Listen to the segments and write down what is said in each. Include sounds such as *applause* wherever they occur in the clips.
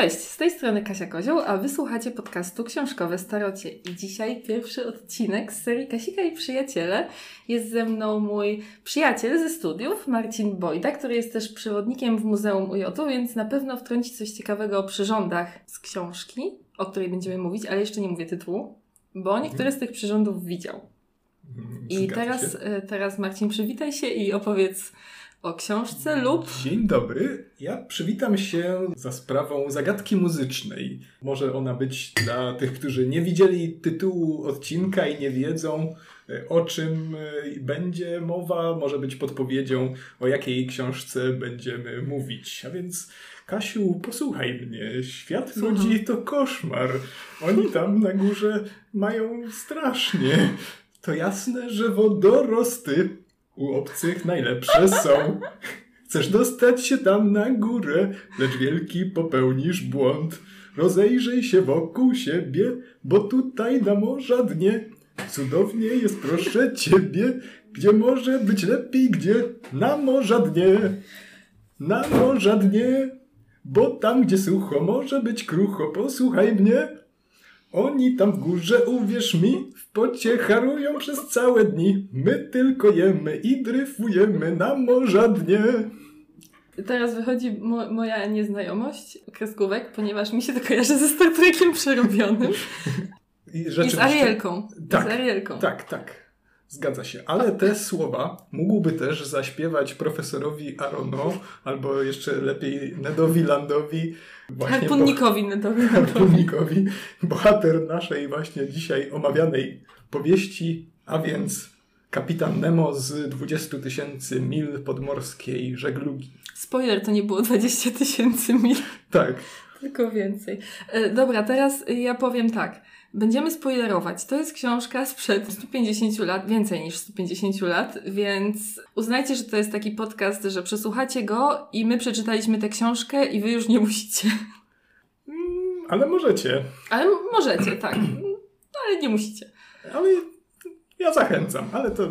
Cześć, z tej strony Kasia Kozioł, a wysłuchacie podcastu Książkowe Starocie. I dzisiaj pierwszy odcinek z serii Kasika i Przyjaciele. Jest ze mną mój przyjaciel ze studiów, Marcin Bojda, który jest też przewodnikiem w Muzeum UJ, więc na pewno wtrąci coś ciekawego o przyrządach z książki, o której będziemy mówić, ale jeszcze nie mówię tytułu, bo niektóre z tych przyrządów widział. I Zgadza teraz, e, teraz Marcin, przywitaj się i opowiedz o książce lub Dzień dobry. Ja przywitam się za sprawą zagadki muzycznej. Może ona być dla tych, którzy nie widzieli tytułu odcinka i nie wiedzą, e, o czym e, będzie mowa. Może być podpowiedzią, o jakiej książce będziemy mówić. A więc, Kasiu, posłuchaj mnie. Świat Słucham. ludzi to koszmar. Oni tam na górze mają strasznie. To jasne, że wodorosty u obcych najlepsze są. Chcesz dostać się tam na górę, lecz wielki popełnisz błąd. Rozejrzyj się wokół siebie, bo tutaj na morza dnie. Cudownie jest, proszę ciebie, gdzie może być lepiej, gdzie na morza dnie. Na morza dnie, bo tam, gdzie sucho, może być krucho. Posłuchaj mnie. Oni tam w górze, uwierz mi, w pocie harują przez całe dni. My tylko jemy i dryfujemy na morza dnie. Teraz wychodzi mo- moja nieznajomość kreskówek, ponieważ mi się to kojarzy ze Star Trekiem przerobionym I i z Arielką. Tak, z Arielką. Tak, tak. Zgadza się. Ale te słowa mógłby też zaśpiewać profesorowi Arono, albo jeszcze lepiej Nedowi Landowi. Harpunnikowi Nedowi. bo- Harpunnikowi, bohater naszej właśnie dzisiaj omawianej powieści, a więc kapitan Nemo z 20 tysięcy mil podmorskiej żeglugi. Spoiler, to nie było 20 tysięcy mil, Tak. tylko więcej. E, dobra, teraz ja powiem tak. Będziemy spoilerować. To jest książka sprzed 150 lat, więcej niż 150 lat, więc uznajcie, że to jest taki podcast, że przesłuchacie go i my przeczytaliśmy tę książkę i wy już nie musicie. Mm, Ale możecie. Ale możecie, tak. Ale nie musicie. Ale ja zachęcam, ale to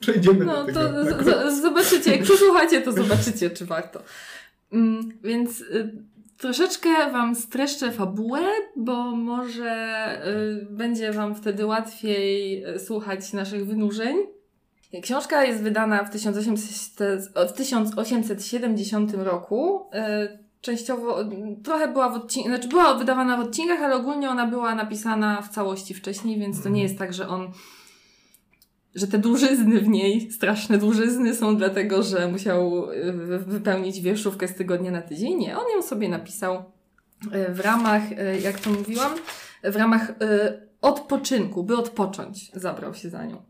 przejdziemy No do tego. to na z- z- zobaczycie, jak przesłuchacie, to zobaczycie, czy warto. Mm, więc y, troszeczkę Wam streszczę fabułę, bo może y, będzie Wam wtedy łatwiej y, słuchać naszych wynurzeń. Książka jest wydana w, 1800, w 1870 roku. Y, Częściowo, trochę była w znaczy była wydawana w odcinkach, ale ogólnie ona była napisana w całości wcześniej, więc to nie jest tak, że on że te dłużyzny w niej, straszne dłużyzny są dlatego, że musiał y, wy- wypełnić wierszówkę z tygodnia na tydzień. Nie, on ją sobie napisał y, w ramach, y, jak to mówiłam, w ramach odpoczynku, by odpocząć, zabrał się za nią.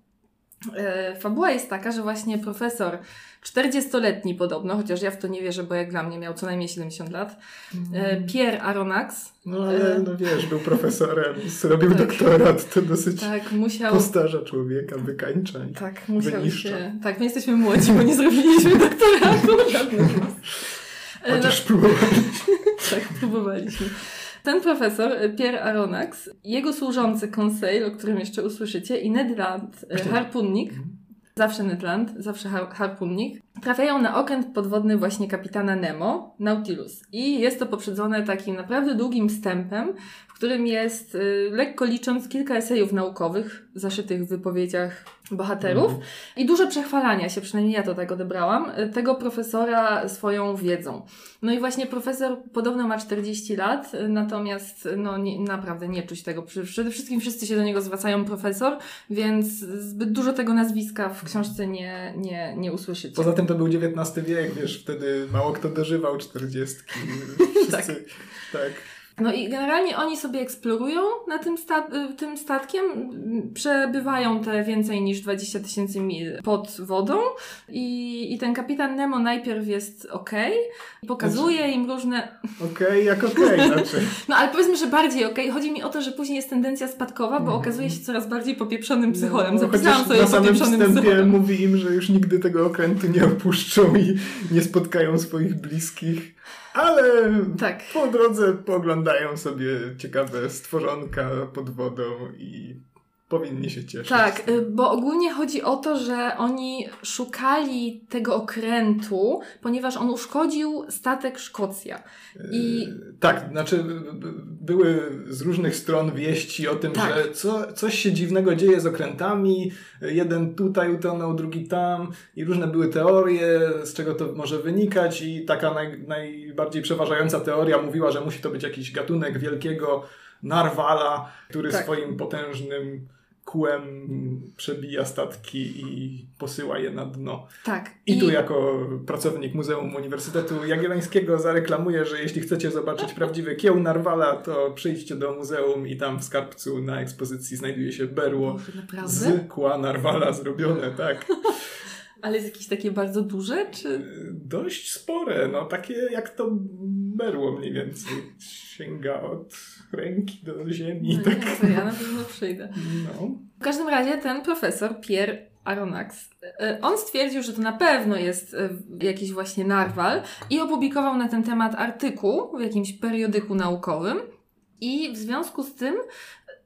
Fabuła jest taka, że właśnie profesor 40-letni podobno, chociaż ja w to nie wierzę, bo jak dla mnie miał co najmniej 70 lat, y, Pierre Aronax, No ale no wiesz, był profesorem, *laughs* zrobił Tak. doktorat, to dosyć tak, musiał... postarza człowieka, wykańcza. i- Tak, musiał Wyniszcza. się. Tak, my jesteśmy młodzi, bo nie zrobiliśmy *laughs* doktoratu. żadnych z nas. E, Chociaż. No, *laughs* tak, próbowaliśmy. Ten profesor, e, Pierre Aronax, jego służący Conseil, o którym jeszcze usłyszycie, i Ned Land, e, harpunnik, Mhm. Zawsze Ned zawsze har- harpunnik, trafiają na okręt podwodny właśnie kapitana Nemo, Nautilus. I jest to poprzedzone takim naprawdę długim wstępem, którym jest, y, lekko licząc, kilka esejów naukowych zaszytych w wypowiedziach bohaterów i dużo przechwalania się, przynajmniej ja to tak odebrałam, y, tego profesora swoją wiedzą. No i właśnie profesor podobno ma 40 lat, y, natomiast no nie, naprawdę nie czuć tego. Przede wszystkim wszyscy się do niego zwracają profesor, więc zbyt dużo tego nazwiska w książce nie, nie, nie usłyszycie. Poza tym to był XIX wiek, wiesz, wtedy mało kto dożywał 40. *laughs* Wszyscy, tak. No i generalnie oni sobie eksplorują na tym, sta- y, tym statkiem, przebywają te więcej niż 20 tysięcy mil pod wodą i, i ten kapitan Nemo najpierw jest okej, pokazuje im różne... Okej, jak okej, *laughs* znaczy. No ale powiedzmy, że bardziej okej. Chodzi mi o to, że później jest tendencja spadkowa, bo Mhm. okazuje się coraz bardziej popieprzonym psycholem. No, Zapisałam sobie na samym wstępie psycholem. mówi im, że już nigdy tego okrętu nie opuszczą i nie spotkają swoich bliskich, ale Tak. po drodze poglądają sobie ciekawe stworzonka pod wodą i powinni się cieszyć. Tak, y, bo ogólnie chodzi o to, że oni szukali tego okrętu, ponieważ on uszkodził statek Szkocja. I Yy, Tak, znaczy b- były z różnych stron wieści o tym, Tak. że co, coś się dziwnego dzieje z okrętami, jeden tutaj utonął, drugi tam i różne były teorie, z czego to może wynikać i taka naj, najbardziej przeważająca teoria mówiła, że musi to być jakiś gatunek wielkiego narwala, który Tak. swoim potężnym kółem przebija statki i posyła je na dno. tak. I tu jako pracownik Muzeum Uniwersytetu Jagiellońskiego zareklamuję, że jeśli chcecie zobaczyć prawdziwy kieł Narwala, to przyjdźcie do muzeum i tam w skarbcu na ekspozycji znajduje się berło naprawdę? z kła Narwala zrobione, tak. *laughs* Ale jest jakieś takie bardzo duże, czy... Dość spore, no takie jak to berło mniej więcej. Sięga od ręki do ziemi, No tak. nie, to ja na pewno przyjdę. No. W każdym razie ten profesor, Pierre Aronnax, e, on stwierdził, że to na pewno jest e, jakiś właśnie narwal i opublikował na ten temat artykuł w jakimś periodyku naukowym i w związku z tym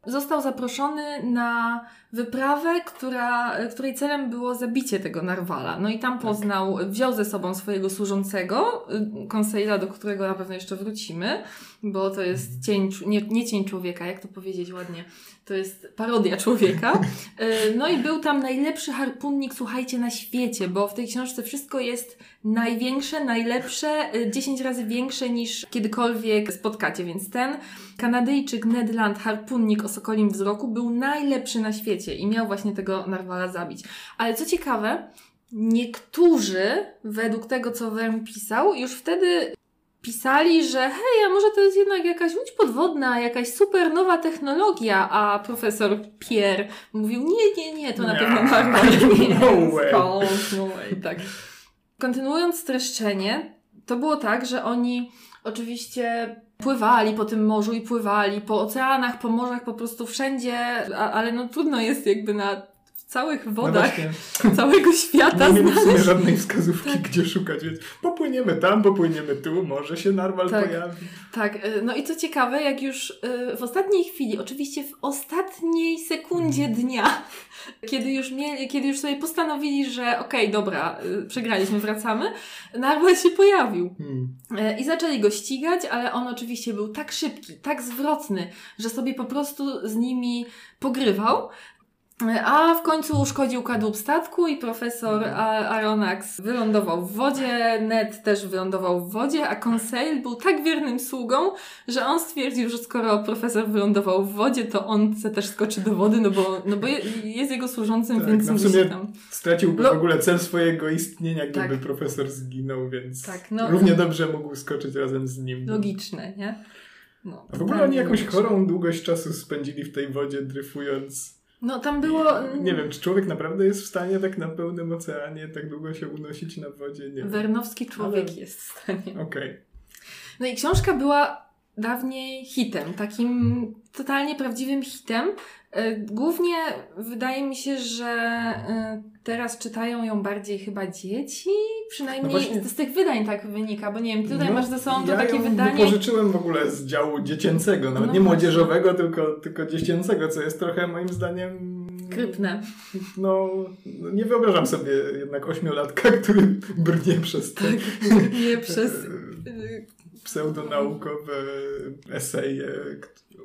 został zaproszony na wyprawę, która, której celem było zabicie tego narwala. No i tam poznał, wziął ze sobą swojego służącego, y, Conseila, do którego na pewno jeszcze wrócimy, bo to jest cień, nie, nie cień człowieka, jak to powiedzieć ładnie, to jest parodia człowieka. Y, No i był tam najlepszy harpunnik, słuchajcie, na świecie, bo w tej książce wszystko jest największe, najlepsze, y, 10 razy większe niż kiedykolwiek spotkacie, więc ten Kanadyjczyk Ned Land, harpunnik o sokolim wzroku, był najlepszy na świecie i miał właśnie tego narwala zabić. Ale co ciekawe, niektórzy, według tego co Wern pisał, już wtedy pisali, że hej, a może to jest jednak jakaś łódź podwodna, jakaś super nowa technologia, a profesor Pierre mówił, nie, nie, nie, to na pewno nie *laughs* No way. Skąd? No way, tak. Kontynuując streszczenie, to było tak, że oni oczywiście pływali po tym morzu i pływali po oceanach, po morzach, po prostu wszędzie, ale no trudno jest jakby na całych No wodach właśnie, *laughs* całego świata nie znaleźć. żadnej wskazówki, Tak. gdzie szukać, więc popłyniemy tam, popłyniemy tu, może się narwal Tak. pojawi. Tak, y, no i co ciekawe, jak już y, w ostatniej chwili, oczywiście w ostatniej sekundzie dnia, *laughs* kiedy już, mieli, kiedy już sobie postanowili, że okej, dobra, y, przegraliśmy, wracamy, narwal się pojawił. Hmm. I zaczęli go ścigać, ale on oczywiście był tak szybki, tak zwrotny, że sobie po prostu z nimi pogrywał. A w końcu uszkodził kadłub statku i profesor A- Aronnax wylądował w wodzie, Ned też wylądował w wodzie, a Conseil był tak wiernym sługą, że on stwierdził, że skoro profesor wylądował w wodzie, to on też skoczy do wody, no bo, no bo je, jest jego służącym, Tak, więc no w sumie tam... Straciłby No. w ogóle cel swojego istnienia, gdyby Tak. profesor zginął, więc Tak, no. równie dobrze mógł skoczyć razem z nim. Logiczne, nie? No, A w ogóle oni jakąś chorą długość czasu spędzili w tej wodzie, dryfując. No tam było... Nie wiem, czy człowiek naprawdę jest w stanie tak na pełnym oceanie tak długo się unosić na wodzie? Nie. Wernowski człowiek Ale- jest w stanie. Okej. No i książka była dawniej hitem, takim totalnie prawdziwym hitem. E, Głównie wydaje mi się, że e, teraz czytają ją bardziej chyba dzieci, przynajmniej No z, tych wydań tak wynika, bo nie wiem, tutaj No, masz ze sobą to ja takie wydanie. wypożyczyłem w ogóle z działu dziecięcego, nawet No nie właśnie. młodzieżowego, tylko, tylko dziecięcego, co jest trochę moim zdaniem... Krypne. No, no, nie wyobrażam sobie jednak ośmiolatka, *laughs* który brnie przez te Nie przez... pseudonaukowe eseje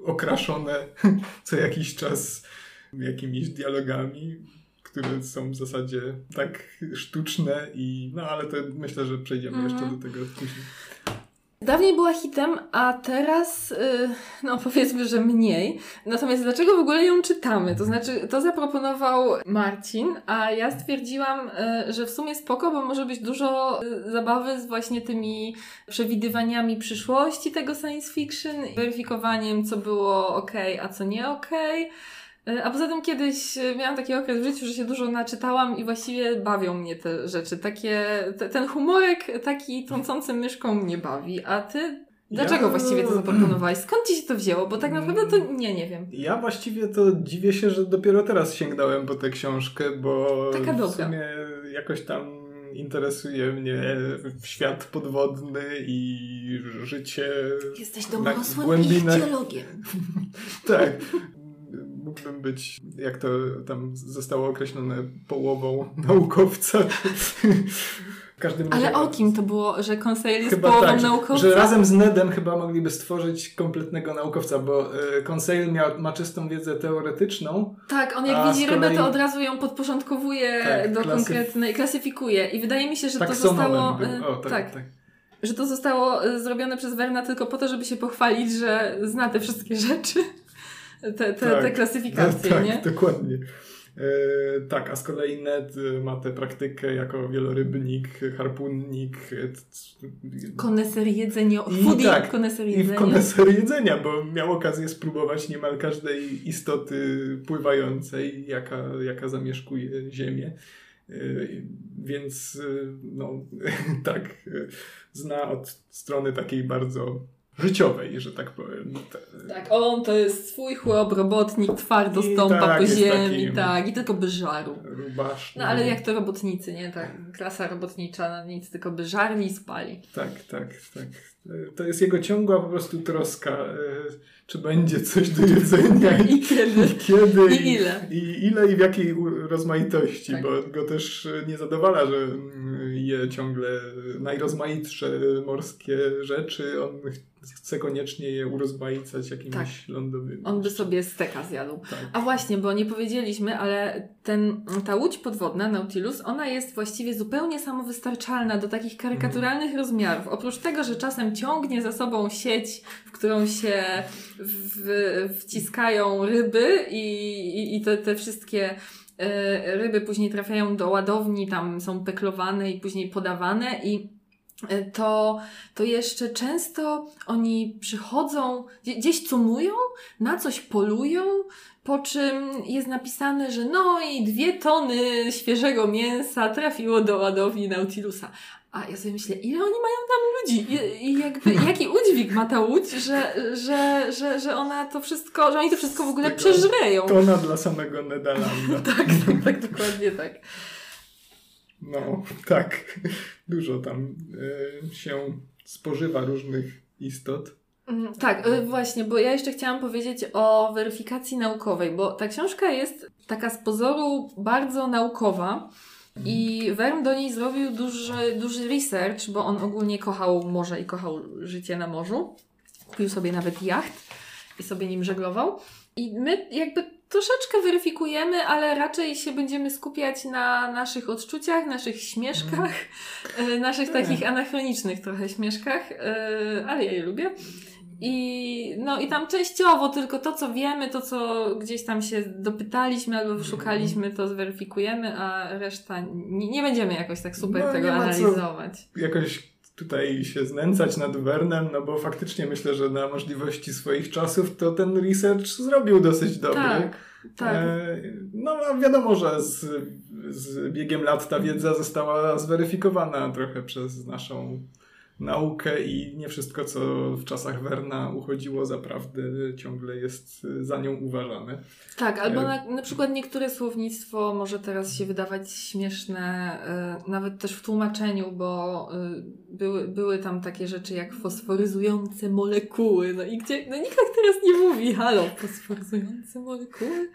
okraszone *laughs* co jakiś czas jakimiś dialogami, które są w zasadzie tak sztuczne i no ale to myślę, że przejdziemy Mhm. jeszcze do tego później. Dawniej była hitem, a teraz, y, no powiedzmy, że mniej. Natomiast dlaczego w ogóle ją czytamy? To znaczy, to zaproponował Marcin, a ja stwierdziłam, y, że w sumie spoko, bo może być dużo y, zabawy z właśnie tymi przewidywaniami przyszłości tego science fiction, weryfikowaniem, co było ok, a co nie ok. Y, A poza tym kiedyś y, miałam taki okres w życiu, że się dużo naczytałam i właściwie bawią mnie te rzeczy. Takie, te, ten humorek taki trącący myszką mnie bawi. A ty dlaczego Ja- właściwie to zaproponowałeś? Skąd ci się to wzięło? Bo tak naprawdę to nie, nie wiem. Ja właściwie to dziwię się, że dopiero teraz sięgnąłem po tę książkę, bo Taka w sumie jakoś tam interesuje mnie świat podwodny i życie Jesteś dorosłym głębinę- ichtiologiem. *laughs* Tak. Mógłbym być, jak to tam zostało określone, połową *laughs* naukowca. W każdym razie Ale o kim to było, że Conseil jest chyba połową tak, naukowca? Że razem z Nedem chyba mogliby stworzyć kompletnego naukowca, bo y, Conseil miał, ma czystą wiedzę teoretyczną. Tak, on jak widzi kolei... rybę, to od razu ją podporządkowuje tak, do klasyf... konkretnej, klasyfikuje. I wydaje mi się, że to zostało... Y, o, tak, tak. tak że to zostało y, zrobione przez Werna tylko po to, żeby się pochwalić, że zna te wszystkie rzeczy, te, te, tak, te klasyfikacje, *laughs* tak, nie? dokładnie. E, tak, a z kolei Ned e, ma tę praktykę jako wielorybnik, harpunnik. E, koneser jedzenia, foodie, tak, koneser jedzenia. I w koneser jedzenia, bo miał okazję spróbować niemal każdej istoty pływającej, jaka, jaka zamieszkuje Ziemię. Więc no *laughs* tak, zna od strony takiej bardzo życiowej, że tak powiem. Tak, on to jest swój chłop, robotnik, twardo stąpa tak, po ziemi, tak, i tylko by żarł. Rubaszny. No ale jak to robotnicy, nie? Tak, klasa robotnicza, no nic, tylko by żarli i spali. Tak, tak, tak. To jest jego ciągła po prostu troska, e, czy będzie coś do jedzenia *laughs* i, i kiedy. I, kiedy I, ile. I ile i w jakiej rozmaitości, tak. bo go też nie zadowala, że mm, je ciągle najrozmaitsze morskie rzeczy. On chce koniecznie je urozmaicać jakimiś tak. lądowymi. On by sobie steka zjadł. Tak. A właśnie, bo nie powiedzieliśmy, ale ten, ta łódź podwodna, Nautilus, ona jest właściwie zupełnie samowystarczalna do takich karykaturalnych mm. rozmiarów. Oprócz tego, że czasem ciągnie za sobą sieć, w którą się w, wciskają ryby i, i, i te, te wszystkie e, ryby później trafiają do ładowni, tam są peklowane i później podawane i to, to jeszcze często oni przychodzą, gdzieś cumują, na coś polują, po czym jest napisane, że no i dwie tony świeżego mięsa trafiło do ładowni Nautilusa. A ja sobie myślę, ile oni mają tam ludzi? I, i jakby, *laughs* jaki udźwig ma ta łódź, że, że, że, że ona to wszystko, że oni to wszystko w ogóle przeżreją. Tona dla samego Nedalanda. *laughs* tak, tak, dokładnie tak. No, tak. Dużo tam y, się spożywa różnych istot. Mm, tak, y, właśnie, bo ja jeszcze chciałam powiedzieć o weryfikacji naukowej, bo ta książka jest taka z pozoru bardzo naukowa. I Wern do niej zrobił duży, duży research, bo on ogólnie kochał morze i kochał życie na morzu. Kupił sobie nawet jacht i sobie nim żeglował. I my jakby troszeczkę weryfikujemy, ale raczej się będziemy skupiać na naszych odczuciach, naszych śmieszkach, mm. naszych takich anachronicznych trochę śmieszkach, e, ale ja je lubię. I, no, I tam częściowo tylko to, co wiemy, to, co gdzieś tam się dopytaliśmy albo wyszukaliśmy, to zweryfikujemy, a reszta nie, nie będziemy jakoś tak super no, tego analizować. jakoś tutaj się znęcać nad Wernem, no bo faktycznie myślę, że na możliwości swoich czasów to ten research zrobił dosyć dobry. Tak, tak. E, no a wiadomo, że z, z biegiem lat ta wiedza została zweryfikowana trochę przez naszą naukę i nie wszystko, co w czasach Werna uchodziło za prawdę, ciągle jest za nią uważane. Tak, albo na, na przykład niektóre słownictwo może teraz się wydawać śmieszne, e, nawet też w tłumaczeniu, bo e, były, były tam takie rzeczy jak fosforyzujące molekuły, no i gdzie, no nikt tak teraz nie mówi, halo, fosforyzujące molekuły?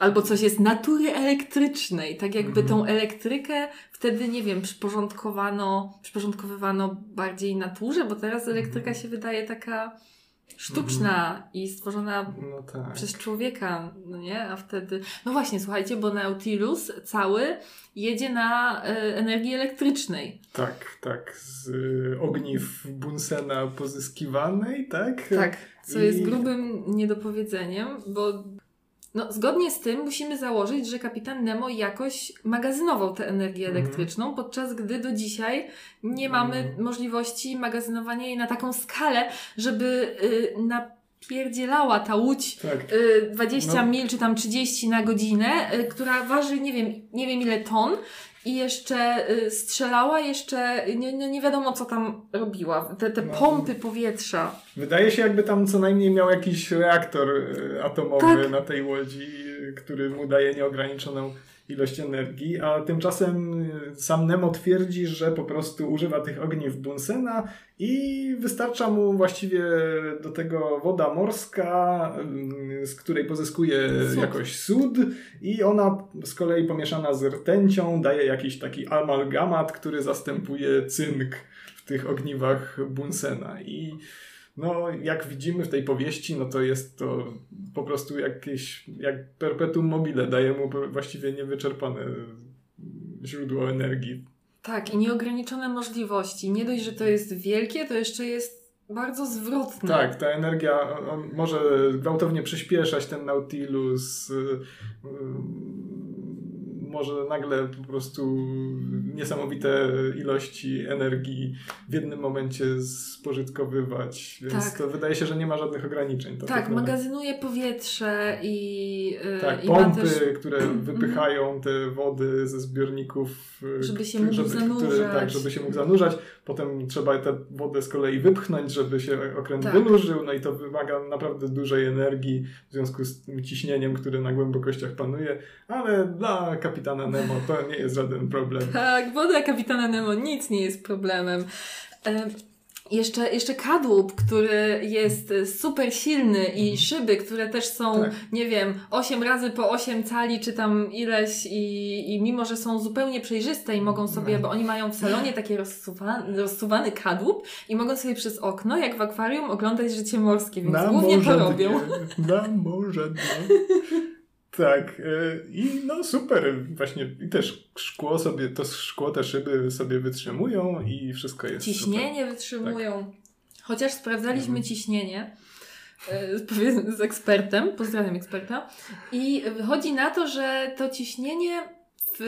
Albo coś jest natury elektrycznej, tak jakby tą mhm. elektrykę wtedy, nie wiem, przyporządkowano, przyporządkowywano bardziej naturze, bo teraz elektryka się wydaje taka sztuczna mhm. i stworzona no tak. przez człowieka, no nie? A wtedy, no właśnie, słuchajcie, bo Nautilus cały jedzie na y, energii elektrycznej. Tak, tak, z y, ogniw Bunsena pozyskiwanej, tak? Tak, co I... jest grubym niedopowiedzeniem, bo no, zgodnie z tym musimy założyć, że kapitan Nemo jakoś magazynował tę energię mhm. elektryczną, podczas gdy do dzisiaj nie mamy mhm. możliwości magazynowania jej na taką skalę, żeby y, napierdzielała ta łódź tak. y, 20 no. mil czy tam 30 na godzinę, y, która waży nie wiem, nie wiem ile ton i jeszcze y, strzelała, jeszcze nie, nie, nie wiadomo co tam robiła. Te, te no. pompy powietrza. Wydaje się jakby tam co najmniej miał jakiś reaktor y, atomowy tak. na tej łodzi, który mu daje nieograniczoną ilość energii, a tymczasem sam Nemo twierdzi, że po prostu używa tych ogniw Bunsena i wystarcza mu właściwie do tego woda morska, mm, z której pozyskuje Sód. jakoś sód i ona z kolei pomieszana z rtęcią daje jakiś taki amalgamat, który zastępuje cynk w tych ogniwach Bunsena i no, jak widzimy w tej powieści, no to jest to po prostu jakieś, jak perpetuum mobile, daje mu właściwie niewyczerpane źródło energii. Tak, i nieograniczone możliwości. Nie dość, że to jest wielkie, to jeszcze jest bardzo zwrotne. Tak, ta energia on może gwałtownie przyspieszać ten Nautilus. y, y, Może nagle po prostu niesamowite ilości energii w jednym momencie spożytkowywać. Więc Tak. to wydaje się, że nie ma żadnych ograniczeń. Tak, tak magazynuje powietrze i, yy, Tak, i pompy, też które wypychają te wody ze zbiorników. Żeby się mógł Które, zanurzać. tak, żeby się mógł zanurzać. Potem trzeba tę wodę z kolei wypchnąć, żeby się okręt Tak. wynurzył. No i to wymaga naprawdę dużej energii w związku z tym ciśnieniem, które na głębokościach panuje. Ale dla kapitana Nemo to nie jest żaden problem. Tak, woda kapitana Nemo nic nie jest problemem. E, jeszcze, jeszcze kadłub, który jest super silny i szyby, które też są, Tak. nie wiem, 8 razy po 8 cali, czy tam ileś i, i mimo, że są zupełnie przejrzyste i mogą sobie, bo oni mają w salonie taki rozsuwany, rozsuwany kadłub i mogą sobie przez okno, jak w akwarium, oglądać życie morskie, więc głównie to robią. Na morze dnie. *laughs* Tak, y, i no super, właśnie i też szkło sobie, to szkło, te szyby sobie wytrzymują i wszystko jest Ciśnienie wytrzymują. Chociaż sprawdzaliśmy Mhm. ciśnienie e, powiedzmy z ekspertem, pozdrawiam eksperta, i wychodzi na to, że to ciśnienie w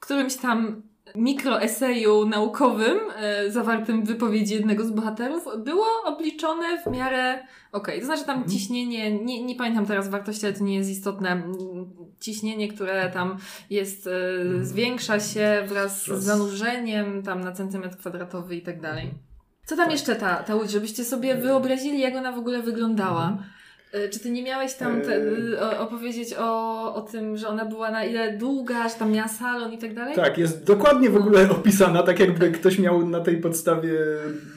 którymś tam mikroeseju naukowym e, zawartym w wypowiedzi jednego z bohaterów było obliczone w miarę okej. To znaczy tam Mhm. ciśnienie, nie, nie pamiętam teraz wartości, ale to nie jest istotne. Ciśnienie, które tam jest, e, Mhm. zwiększa się wraz z zanurzeniem tam na centymetr kwadratowy i tak dalej. Co tam Tak. jeszcze ta, ta łódź, żebyście sobie wyobrazili, jak ona w ogóle wyglądała? E, Czy ty nie miałeś tam te, Eee. o, opowiedzieć o, o tym, że ona była na ile długa, że tam miała salon i tak dalej? Tak, jest dokładnie w ogóle opisana, tak jakby ktoś miał na tej podstawie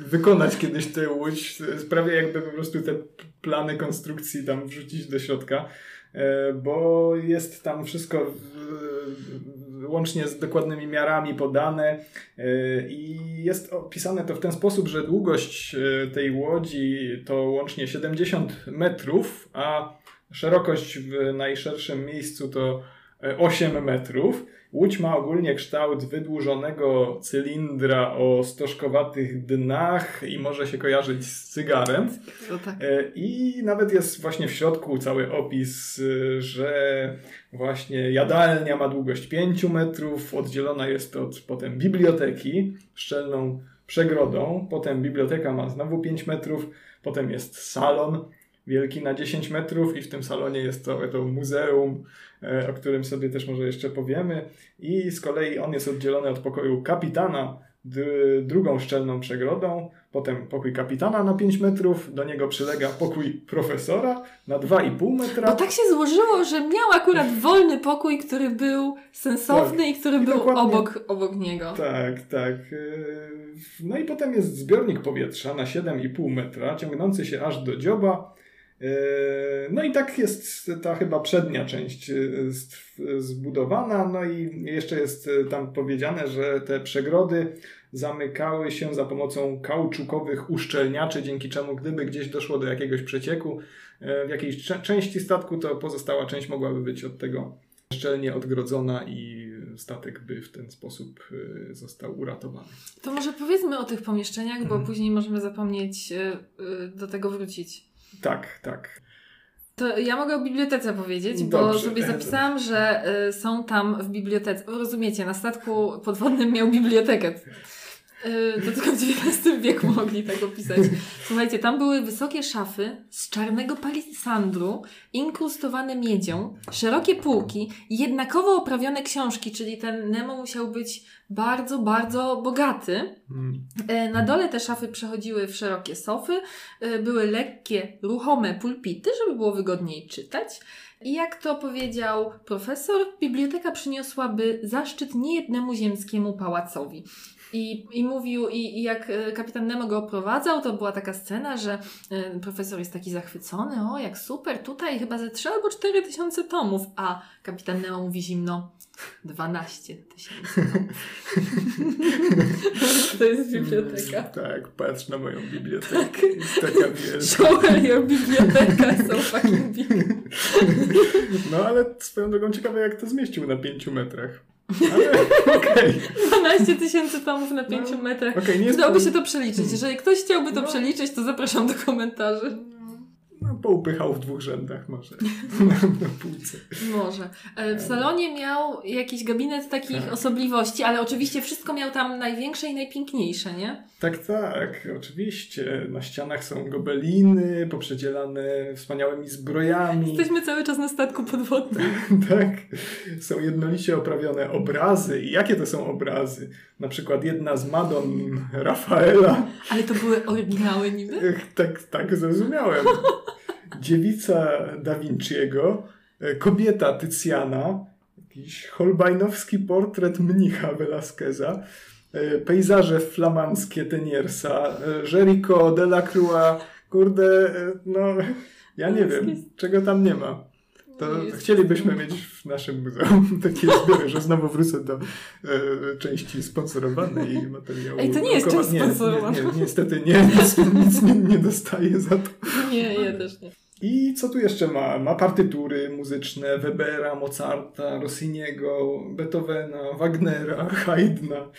wykonać kiedyś tę łódź, prawie jakby po prostu te plany konstrukcji tam wrzucić do środka, e, bo jest tam wszystko w- łącznie z dokładnymi miarami podane e, i jest opisane to w ten sposób, że długość e, tej łodzi to łącznie 70 metrów, a szerokość w najszerszym miejscu to e, 8 metrów. Łódź ma ogólnie kształt wydłużonego cylindra o stożkowatych dnach i może się kojarzyć z cygarem. To tak. E, I nawet jest właśnie w środku cały opis, że właśnie jadalnia ma długość 5 metrów, oddzielona jest od potem biblioteki szczelną przegrodą, potem biblioteka ma znowu 5 metrów, potem jest salon wielki na 10 metrów i w tym salonie jest to, to muzeum, e, o którym sobie też może jeszcze powiemy. I z kolei on jest oddzielony od pokoju kapitana drugą szczelną przegrodą, potem pokój kapitana na 5 metrów, do niego przylega pokój profesora na 2,5 metra. Bo tak się złożyło, że miał akurat wolny pokój, który był sensowny i który I był obok, obok niego. Tak, tak. Yy, No i potem jest zbiornik powietrza na 7,5 metra, ciągnący się aż do dzioba. Yy, No i tak jest ta chyba przednia część stw- zbudowana. No i jeszcze jest tam powiedziane, że te przegrody zamykały się za pomocą kauczukowych uszczelniaczy, dzięki czemu gdyby gdzieś doszło do jakiegoś przecieku yy, w jakiejś części statku, to pozostała część mogłaby być od tego szczelnie odgrodzona i statek by w ten sposób y, został uratowany. To może powiedzmy o tych pomieszczeniach, bo Mhm. później możemy zapomnieć y, do tego wrócić. Tak, tak. To ja mogę o bibliotece powiedzieć, bo Dobrze. sobie zapisałam, że są tam w bibliotece. Rozumiecie, na statku podwodnym miał bibliotekę. Yy, to tylko w XIX wieku mogli tak opisać. Słuchajcie, tam były wysokie szafy z czarnego palisandru, inkrustowane miedzią, szerokie półki jednakowo oprawione książki, czyli ten Nemo musiał być bardzo, bardzo bogaty. Mm. E, Na dole te szafy przechodziły w szerokie sofy, e, były lekkie, ruchome pulpity, żeby było wygodniej czytać. I jak to powiedział profesor, biblioteka przyniosłaby zaszczyt niejednemu ziemskiemu pałacowi. I, I mówił, i, i jak e, kapitan Nemo go oprowadzał, to była taka scena, że e, profesor jest taki zachwycony, o jak super, tutaj chyba ze 3 albo 4 tysiące tomów, a kapitan Nemo mówi zimno, 12 tysięcy tomów. *laughs* to jest biblioteka. Tak, patrz na moją bibliotekę. Jest taka wielka. Her your biblioteka so fucking big. *laughs* No ale swoją drogą ciekawe, jak to zmieścił na 5 metrach. Okej. 12 tysięcy tomów na 5 No, metrach. Jest Przydałoby się to przeliczyć. Jeżeli ktoś chciałby to No. przeliczyć, to zapraszam do komentarzy. No, poupychał w dwóch rzędach może. na, *laughs* na półce. Może. E, W salonie miał jakiś gabinet takich Tak. osobliwości, ale oczywiście wszystko miał tam największe i najpiękniejsze, nie? Tak, tak, oczywiście. Na ścianach są gobeliny poprzedzielane wspaniałymi zbrojami. Jesteśmy cały czas na statku podwodnym. *laughs* Tak, są jednolicie oprawione obrazy. I jakie to są obrazy? Na przykład jedna z Madon Rafaela. Ale to były oryginały niby? *laughs* Tak, tak zrozumiałem. Dziewica Da Vinciego, e, kobieta Tycjana, jakiś holbajnowski portret mnicha Velasqueza, e, pejzaże flamandzkie Teniersa, e, Jericho Delacroix, kurde, no ja nie wiem, czego tam nie ma. To chcielibyśmy mieć w naszym muzeum *laughs* takie zbiory, że znowu wrócę do e, części sponsorowanej materiału. Ej, to nie jest część sponsorowana. Nie, nie, niestety nie, *laughs* nic, nic nie, nie dostaję za to. Nie, I co tu jeszcze ma? Ma partytury muzyczne Webera, Mozarta, Rossiniego, Beethovena, Wagnera, *laughs* Haydna.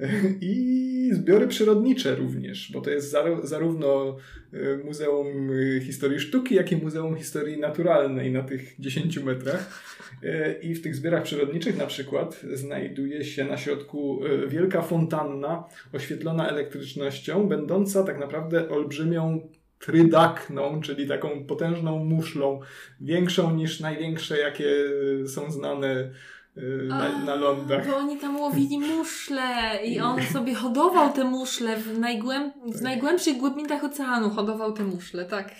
*laughs* I zbiory przyrodnicze również, bo to jest zar- zarówno e, Muzeum Historii Sztuki, jak i Muzeum Historii Naturalnej na tych 10 metrach. E, I w tych zbiorach przyrodniczych na przykład znajduje się na środku e, wielka fontanna oświetlona elektrycznością, będąca tak naprawdę olbrzymią trydakną, czyli taką potężną muszlą, większą niż największe, jakie są znane e, na, na lądach. Bo oni tam łowili muszle i *laughs* on sobie hodował te muszle w, najgłęb... w Tak. najgłębszych głębinach oceanu. Hodował te muszle, tak.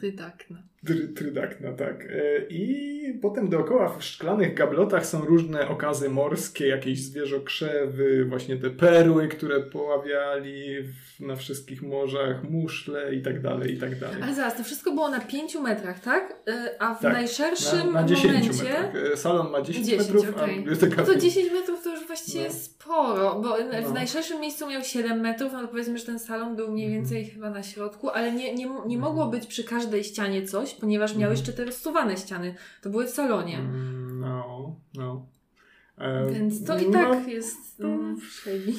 Trydakna. Try, trydakna, tak. E, I potem dookoła w szklanych gablotach są różne okazy morskie, jakieś zwierzokrzewy, właśnie te perły, które poławiali w, na wszystkich morzach, muszle i tak dalej, i tak dalej. Ale zaraz, to wszystko było na 5 metrach, tak? Y, A w Tak, najszerszym Na, na 10 momencie... metrach. E, Salon ma 10, 10, metrów, okej. a biblioteka No to pięć. 10 metrów to już właściwie No. sporo, bo w No. najszerszym miejscu miał 7 metrów, no to powiedzmy, że ten salon był mniej Mhm. więcej chyba na środku, ale nie, nie, nie mogło być przy każdej ścianie coś, ponieważ miał Mhm. jeszcze te rozsuwane ściany. To były w salonie. Mm, No, no. E, Więc to i no, tak jest mm, shady. mm,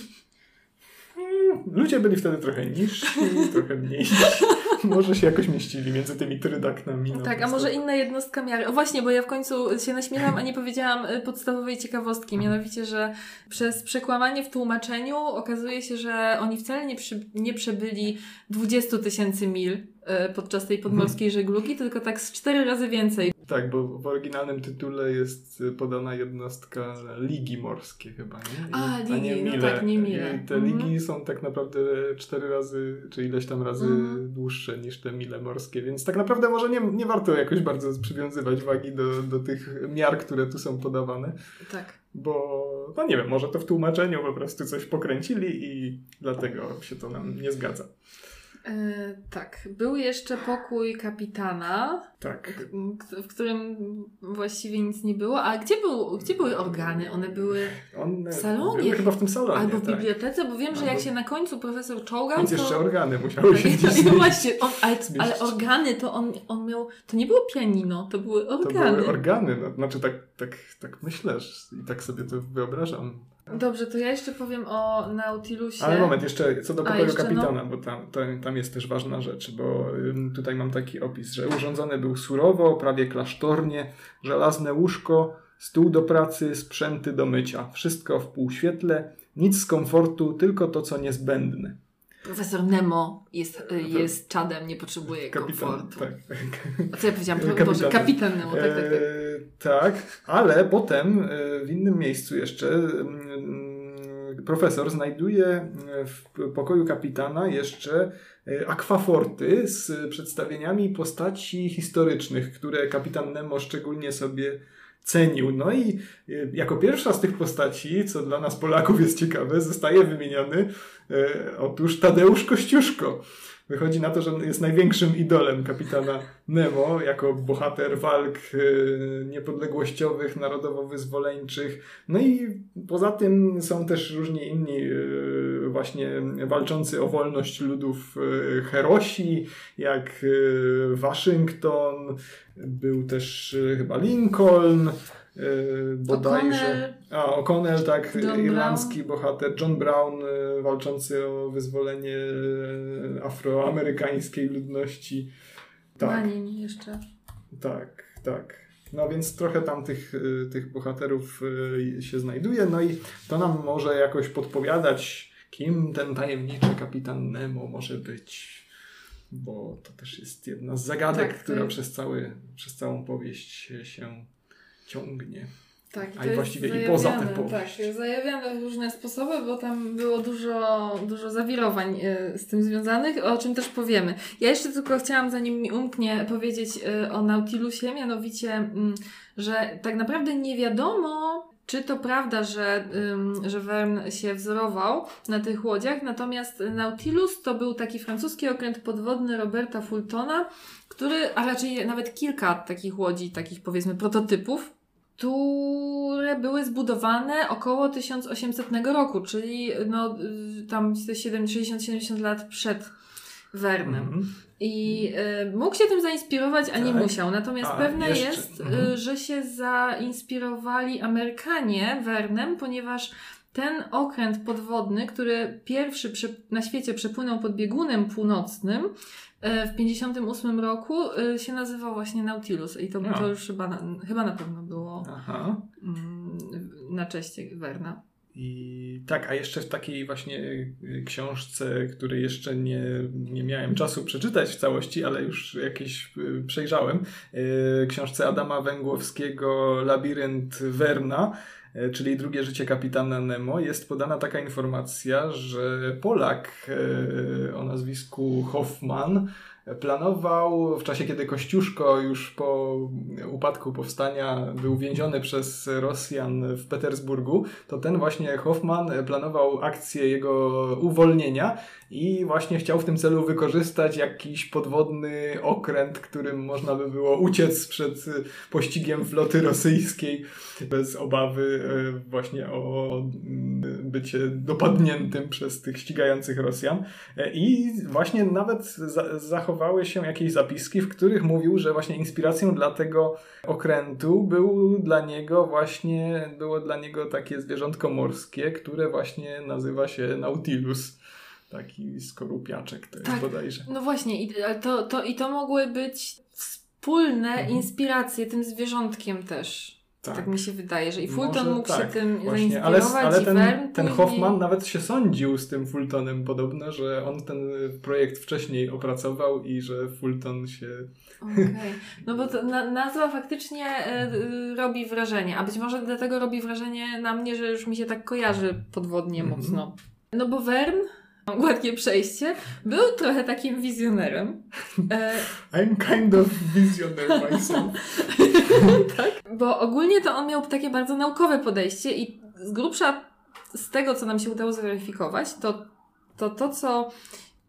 Ludzie byli wtedy trochę niżsi, *laughs* trochę mniejsi. *laughs* Może się jakoś mieścili między tymi trydaknami. no, Tak, a może inna jednostka miary. O właśnie, bo ja w końcu się naśmiecham, a nie powiedziałam y, podstawowej ciekawostki, mianowicie, że przez przekłamanie w tłumaczeniu okazuje się, że oni wcale nie, przy, nie przebyli 20 tysięcy mil y, podczas tej podmorskiej żeglugi, tylko tak z cztery razy więcej. Tak, bo w oryginalnym tytule jest y, podana jednostka ligi morskie chyba, nie? A, ligi, nie no mile. tak, nie mile. I te Mhm. ligi są tak naprawdę cztery razy, czy ileś tam razy Mhm. dłuższe niż te mile morskie, więc tak naprawdę może nie, nie warto jakoś bardzo przywiązywać wagi do, do tych miar, które tu są podawane, Tak. bo no nie wiem, może to w tłumaczeniu po prostu coś pokręcili i dlatego się to nam nie zgadza. E, tak. Był jeszcze pokój kapitana, Tak. w którym właściwie nic nie było. A gdzie, był, gdzie były organy? One były On W salonie. były chyba w tym salonie, albo w tak. bibliotece, bo wiem, że jak się na końcu profesor czołgał, Więc to... jeszcze organy musiały się *laughs* gdzieś No właśnie, on, ale, ale organy to on, on miał. To nie było pianino, to były To organy. były organy, no, znaczy tak, tak, tak myślisz i tak sobie to wyobrażam. Dobrze, to ja jeszcze powiem o Nautilusie. Ale moment, jeszcze co do pokoju jeszcze, no. kapitana, bo tam, tam, tam jest też ważna rzecz, bo tutaj mam taki opis, że urządzony był surowo, prawie klasztornie, żelazne łóżko, Stół do pracy, sprzęty do mycia. Wszystko w półświetle, nic z komfortu, tylko to, co niezbędne. Profesor Nemo jest, jest czadem, nie potrzebuje Kapitan, komfortu. tak. A co ja powiedziałam? Kapitan. Boże, kapitan Nemo, tak, tak, tak. E, tak, ale potem e, w innym miejscu jeszcze profesor znajduje e, w pokoju kapitana jeszcze akwaforty z przedstawieniami postaci historycznych, które kapitan Nemo szczególnie sobie cenił. No i e, jako pierwsza z tych postaci, co dla nas Polaków jest ciekawe, zostaje wymieniony e, otóż Tadeusz Kościuszko. Wychodzi na to, że jest największym idolem kapitana Nemo, jako bohater walk e, niepodległościowych, narodowo-wyzwoleńczych. No i poza tym są też różni inni właśnie walczący o wolność ludów e, herosi, jak e, Waszyngton, był też e, chyba Lincoln, bodajże. O'Connell. A, O'Connell, tak, John irlandzki bohater. John Brown, walczący o wyzwolenie afroamerykańskiej ludności. Tak, Manin jeszcze. tak, tak. No więc trochę tam tych, tych bohaterów się znajduje, no i to nam może jakoś podpowiadać, kim ten tajemniczy kapitan Nemo może być. Bo to też jest jedna z zagadek, Tak, która przez, cały, przez całą powieść się, ciągnie. Tak, A i właściwie i poza tym powieść. Tak, zajawiane w różne sposoby, bo tam było dużo, dużo zawirowań e, z tym związanych, o czym też powiemy. Ja jeszcze tylko chciałam, zanim mi umknie, powiedzieć e, o Nautilusie, mianowicie, mm, że tak naprawdę nie wiadomo, czy to prawda, że, że Verne się wzorował na tych łodziach, natomiast Nautilus to był taki francuski okręt podwodny Roberta Fultona, który, a raczej nawet kilka takich łodzi, takich powiedzmy prototypów, które były zbudowane około 1800 roku, czyli no, tam 60-70 lat przed Vernem. Mhm. I y, mógł się tym zainspirować, a nie Tak. musiał. Natomiast A, pewne jeszcze- jest, y, że się zainspirowali Amerykanie Vernem, ponieważ ten okręt podwodny, który pierwszy na świecie przepłynął pod biegunem północnym y, w 58 roku, się nazywał właśnie Nautilus. I to, No. to już chyba na, chyba na pewno było Aha. mm, na cześć Verna. I tak, a jeszcze w takiej właśnie y, książce, której jeszcze nie, nie miałem czasu przeczytać w całości, ale już jakieś y, przejrzałem, y, książce Adama Węgłowskiego Labirynt Werna, y, czyli drugie życie kapitana Nemo, jest podana taka informacja, że Polak y, o nazwisku Hoffman planował. W czasie, kiedy Kościuszko już po upadku powstania był więziony przez Rosjan w Petersburgu, to ten właśnie Hoffman planował akcję jego uwolnienia i właśnie chciał w tym celu wykorzystać jakiś podwodny okręt, którym można by było uciec przed pościgiem floty rosyjskiej bez obawy e, właśnie o mm, bycie dopadniętym przez tych ścigających Rosjan. E, I właśnie nawet za zachowały się jakieś zapiski, w których mówił, że właśnie inspiracją dla tego okrętu był dla niego właśnie, było dla niego takie zwierzątko morskie, które właśnie nazywa się Nautilus. Taki skorupiaczek to jest Tak. bodajże. No właśnie, i to, to, i to mogły być wspólne Mhm. inspiracje tym zwierzątkiem też. Tak. mi się wydaje, że i Fulton Może mógł się tak, tym Właśnie, ale, zainspirować ale i ten, ten. Hoffman nawet się sądził z tym Fultonem podobno, że on ten projekt wcześniej opracował i że Fulton się... Okej. *laughs* No bo to na, nazwa faktycznie y, robi wrażenie, a być może dlatego robi wrażenie na mnie, że już mi się tak kojarzy podwodnie Mhm. mocno. No bo Verne, ładnie przejście, był trochę takim wizjonerem. E, I'm kind of visionary myself. *laughs* tak? Bo ogólnie to on miał takie bardzo naukowe podejście i z grubsza z tego, co nam się udało zweryfikować, to to, to co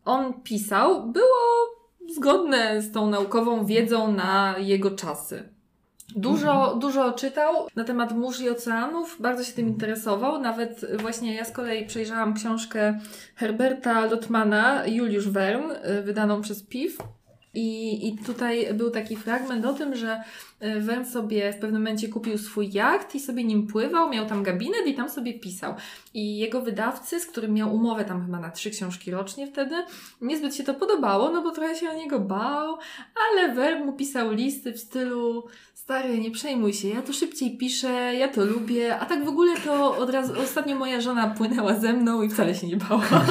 on pisał, było zgodne z tą naukową wiedzą na jego czasy. Dużo, dużo czytał na temat mórz i oceanów, bardzo się tym interesował. Nawet właśnie ja z kolei przejrzałam książkę Herberta Lotmana, Juliusz Verne, y, wydaną przez PIW. I, I tutaj był taki fragment o tym, że e, Wern sobie w pewnym momencie kupił swój jacht i sobie nim pływał, miał tam gabinet i tam sobie pisał. I jego wydawcy, z którym miał umowę tam chyba na trzy książki rocznie wtedy, niezbyt się to podobało, no bo trochę się o niego bał, ale Wern mu pisał listy w stylu stary, nie przejmuj się, ja to szybciej piszę, ja to lubię, a tak w ogóle to od razu, ostatnio moja żona płynęła ze mną i wcale się nie bała. *laughs*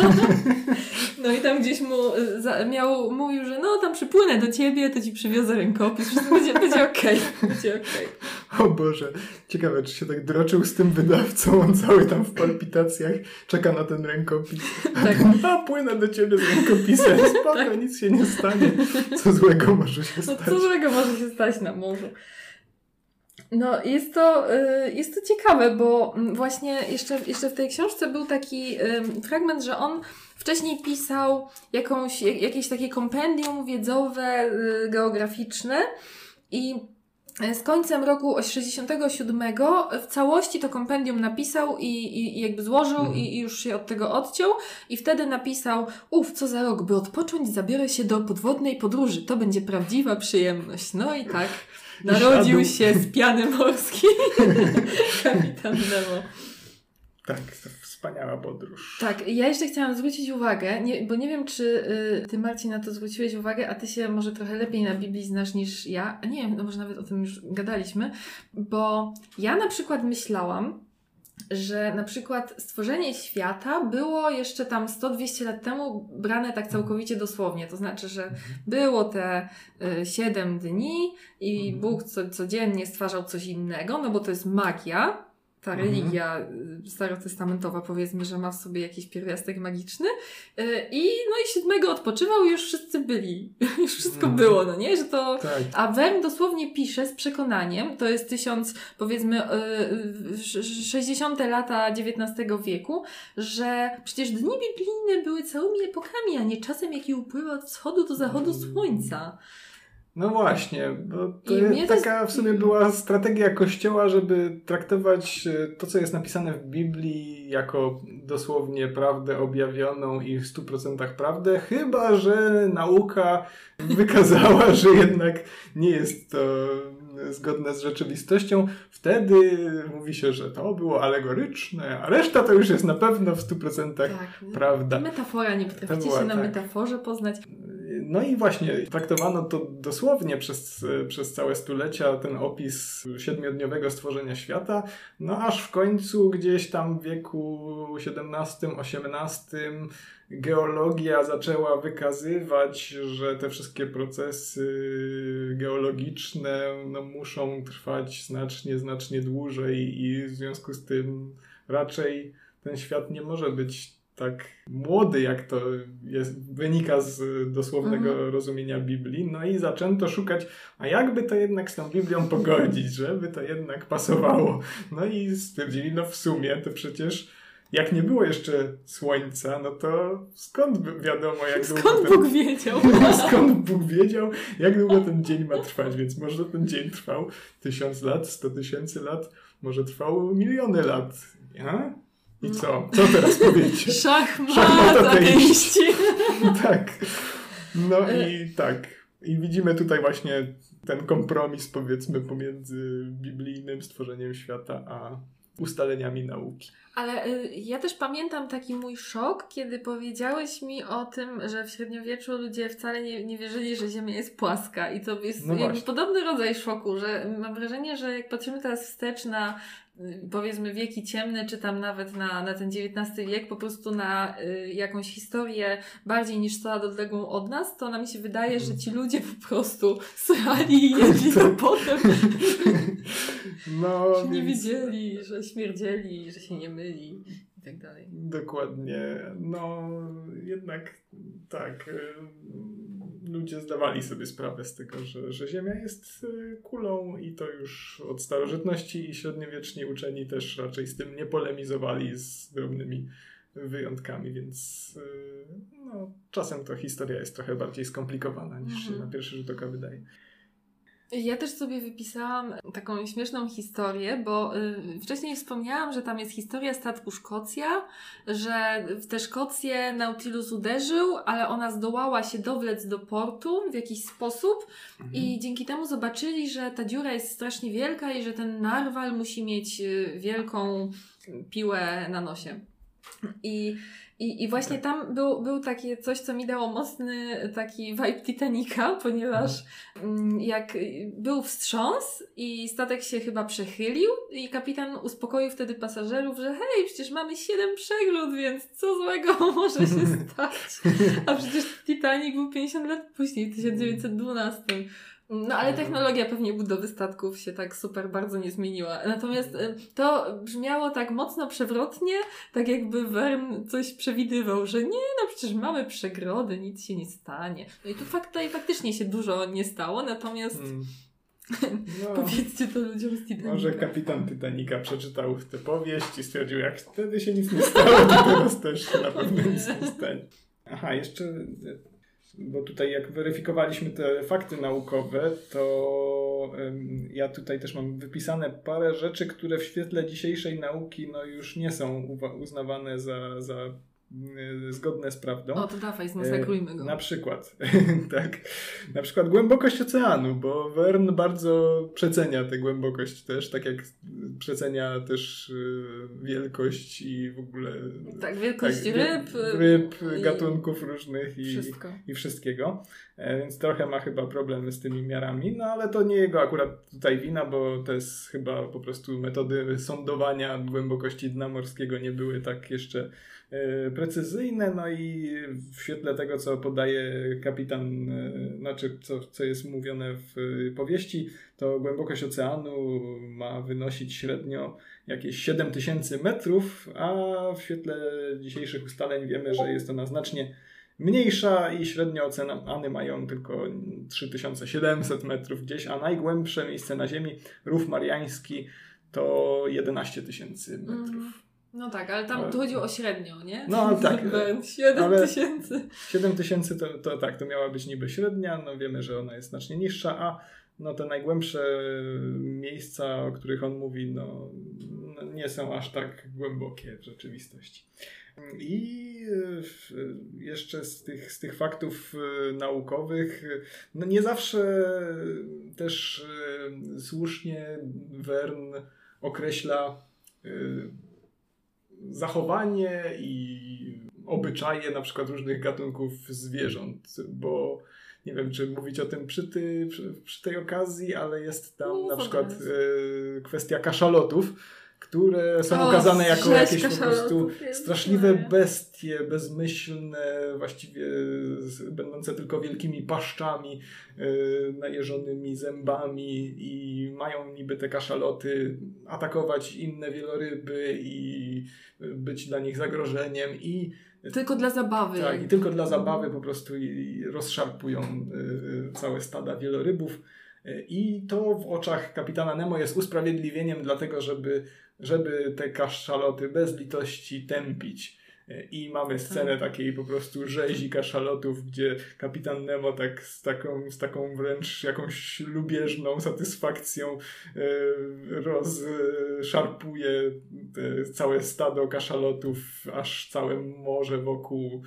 No i tam gdzieś mu za, miał, mówił, że no tam przypłynę do ciebie, to ci przywiozę rękopis, wszystko będzie, będzie okej, okay, będzie okej. Okay. O Boże, ciekawe, czy się tak droczył z tym wydawcą, on cały tam w palpitacjach czeka na ten rękopis. Tak. A płynę do ciebie z rękopisem, *laughs* spoko, tak. nic się nie stanie. Co złego może się stać? No, co złego może się stać na morzu? No, jest to, y, jest to ciekawe, bo właśnie jeszcze, jeszcze w tej książce był taki fragment, że on wcześniej pisał jakąś, jakieś takie kompendium wiedzowe, y, geograficzne i z końcem roku 67 w całości to kompendium napisał i, i, i jakby złożył mhm. i, i, już się od tego odciął i wtedy napisał uf, co za rok, by odpocząć zabiorę się do podwodnej podróży, to będzie prawdziwa przyjemność. No i tak Narodził się z piany morskiej *laughs* kapitan Nemo. Tak, to wspaniała podróż. Tak, ja jeszcze chciałam zwrócić uwagę, nie, bo nie wiem, czy y, ty Marcin na to zwróciłeś uwagę, a ty się może trochę lepiej na Biblii znasz niż ja. A nie wiem, no może nawet o tym już gadaliśmy, bo ja na przykład myślałam, że na przykład stworzenie świata było jeszcze tam 100-200 lat temu brane tak całkowicie dosłownie. To znaczy, że było te y, 7 dni i mhm. Bóg co, codziennie stwarzał coś innego, no bo to jest magia, ta mhm. religia y, starotestamentowa powiedzmy, że ma w sobie jakiś pierwiastek magiczny y, i no i siódmego odpoczywał i już wszyscy byli, *laughs* już wszystko mhm. było, no nie, że to, tak. a Wern dosłownie pisze z przekonaniem, to jest tysiąc, powiedzmy 60 y, lata XIX wieku, że przecież dni biblijne były całymi epokami, a nie czasem jaki upływa od wschodu do zachodu mm. słońca. No właśnie, bo to taka w sumie była strategia Kościoła, żeby traktować e, to, co jest napisane w Biblii, jako dosłownie prawdę objawioną i w 100% prawdę, chyba że nauka *laughs* wykazała, że jednak nie jest to zgodne z rzeczywistością. Wtedy mówi się, że to było alegoryczne, a reszta to już jest na pewno w 100% tak, prawda. Metafora, nie potraficie się na tak. metaforze poznać. No i właśnie traktowano to dosłownie przez, przez całe stulecia, ten opis siedmiodniowego stworzenia świata, no aż w końcu gdzieś tam w wieku XVII-XVIII geologia zaczęła wykazywać, że te wszystkie procesy geologiczne no, muszą trwać znacznie, znacznie dłużej i w związku z tym raczej ten świat nie może być tak młody, jak to jest, wynika z dosłownego mhm. rozumienia Biblii. No i zaczęto szukać, a jakby to jednak z tą Biblią pogodzić, żeby to jednak pasowało. No i stwierdzili, no w sumie to przecież jak nie było jeszcze słońca, no to skąd wiadomo, jak skąd długo. Skąd ten... Bóg wiedział? *laughs* skąd Bóg wiedział, jak długo ten dzień ma trwać, więc może ten dzień trwał tysiąc lat, sto tysięcy lat, może trwał miliony lat. Ja? I co? Co teraz powiedzieć? *laughs* Szachmat, ateiści. *laughs* tak. No i tak. I widzimy tutaj właśnie ten kompromis, powiedzmy, pomiędzy biblijnym stworzeniem świata a ustaleniami nauki. Ale y, ja też pamiętam taki mój szok, kiedy powiedziałeś mi o tym, że w średniowieczu ludzie wcale nie, nie wierzyli, że Ziemia jest płaska. I to jest no podobny rodzaj szoku, że mam wrażenie, że jak patrzymy teraz wstecz na powiedzmy wieki ciemne, czy tam nawet na, na ten XIX wiek, po prostu na y, jakąś historię bardziej niż 100 lat odległą od nas, to nam się wydaje, że ci ludzie po prostu srali i jedli to *laughs* potem. *laughs* No, że nie wiedzieli, że śmierdzieli, że się nie myli i tak dalej. Dokładnie. No, jednak tak. Y, ludzie zdawali sobie sprawę z tego, że, że Ziemia jest y, kulą i to już od starożytności i średniowieczni uczeni też raczej z tym nie polemizowali z drobnymi wyjątkami, więc y, no, czasem to historia jest trochę bardziej skomplikowana niż się mhm. na pierwszy rzut oka wydaje. Ja też sobie wypisałam taką śmieszną historię, bo y, wcześniej wspomniałam, że tam jest historia statku Szkocja, że w tę Szkocję Nautilus uderzył, ale ona zdołała się dowlec do portu w jakiś sposób Mhm. i dzięki temu zobaczyli, że ta dziura jest strasznie wielka i że ten narwal musi mieć y, wielką piłę na nosie. I, i, i właśnie Tak. tam był, był takie coś, co mi dało mocny taki vibe Titanica, ponieważ mm, jak był wstrząs i statek się chyba przechylił i kapitan uspokoił wtedy pasażerów, że hej, przecież mamy siedem przegród, więc co złego *laughs* może się *laughs* stać. A przecież Titanic był 50 lat później, w 1912. No ale technologia pewnie budowy statków się tak super bardzo nie zmieniła. Natomiast y, to brzmiało tak mocno przewrotnie, tak jakby Vern coś przewidywał, że nie, no przecież mamy przegrody, nic się nie stanie. No i tu fakt, tutaj faktycznie się dużo nie stało, natomiast Mm. *laughs* No, powiedzcie to ludziom z Titanica. może kapitan Titanica przeczytał tę powieść i stwierdził, jak wtedy się nic nie stało, to teraz też na pewno nic nie stanie. Aha, jeszcze, bo tutaj jak weryfikowaliśmy te fakty naukowe, to ja tutaj też mam wypisane parę rzeczy, które w świetle dzisiejszej nauki no, już nie są uznawane za, za zgodne z prawdą. O, to dawaj, zmasakrujmy go. E, Na przykład, *laughs* tak. Na przykład głębokość oceanu, bo Verne bardzo przecenia tę głębokość też, tak jak przecenia też y, wielkość i w ogóle Tak, wielkość tak, ryb. y, ryb i gatunków różnych i, Wszystko. i wszystkiego. E, Więc trochę ma chyba problemy z tymi miarami, no ale to nie jego akurat tutaj wina, bo to jest chyba po prostu metody sądowania głębokości dna morskiego nie były tak jeszcze precyzyjne, no i w świetle tego, co podaje kapitan, e, znaczy co, co jest mówione w e, powieści, to głębokość oceanu ma wynosić średnio jakieś 7000 metrów, a w świetle dzisiejszych ustaleń wiemy, że jest ona znacznie mniejsza i średnio oceany mają tylko 3700 metrów gdzieś, a najgłębsze miejsce na Ziemi, Rów Mariański, to 11 tysięcy metrów. Mhm. No tak, ale tam Ale- tu chodziło o średnią, nie? No, *laughs* tak, Vern, 7 ale- tysięcy. 7 tysięcy to, to tak, to miała być niby średnia, no wiemy, że ona jest znacznie niższa, a no te najgłębsze miejsca, o których on mówi, no, no nie są aż tak głębokie w rzeczywistości. I jeszcze z tych, z tych faktów e, naukowych, no nie zawsze też e, słusznie Wern określa e, zachowanie i obyczaje na przykład różnych gatunków zwierząt, bo nie wiem, czy mówić o tym przy, ty, przy, przy tej okazji, ale jest tam Mów na przykład e, kwestia kaszalotów, które są O, ukazane jako jakieś po prostu straszliwe bestie, bezmyślne, właściwie będące tylko wielkimi paszczami, e, najeżonymi zębami i mają niby te kaszaloty atakować inne wieloryby i być dla nich zagrożeniem i Tylko dla zabawy. tak, i tylko dla zabawy po prostu rozszarpują y, całe stada wielorybów. I to w oczach kapitana Nemo jest usprawiedliwieniem dlatego, żeby, żeby te kaszaloty bez litości tępić. Y, I mamy scenę takiej po prostu rzezi kaszalotów, gdzie kapitan Nemo tak z taką, z taką wręcz jakąś lubieżną satysfakcją y, rozszarpuje całe stado kaszalotów, aż całe morze wokół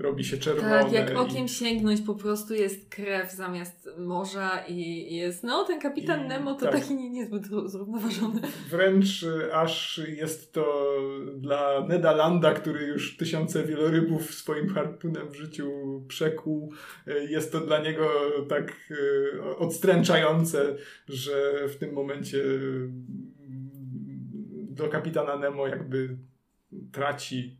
robi się czerwone. Tak, jak i- okiem sięgnąć po prostu jest krew zamiast morza i jest, no ten kapitan I- Nemo to tak. taki nie, niezbyt zró- zrównoważony. Wręcz y, aż jest to dla Neda Landa, który już tysiące wielorybów swoim harpunem w życiu przekuł, y, jest to dla niego tak y, odstręczające, że w tym momencie y, do kapitana Nemo jakby traci y,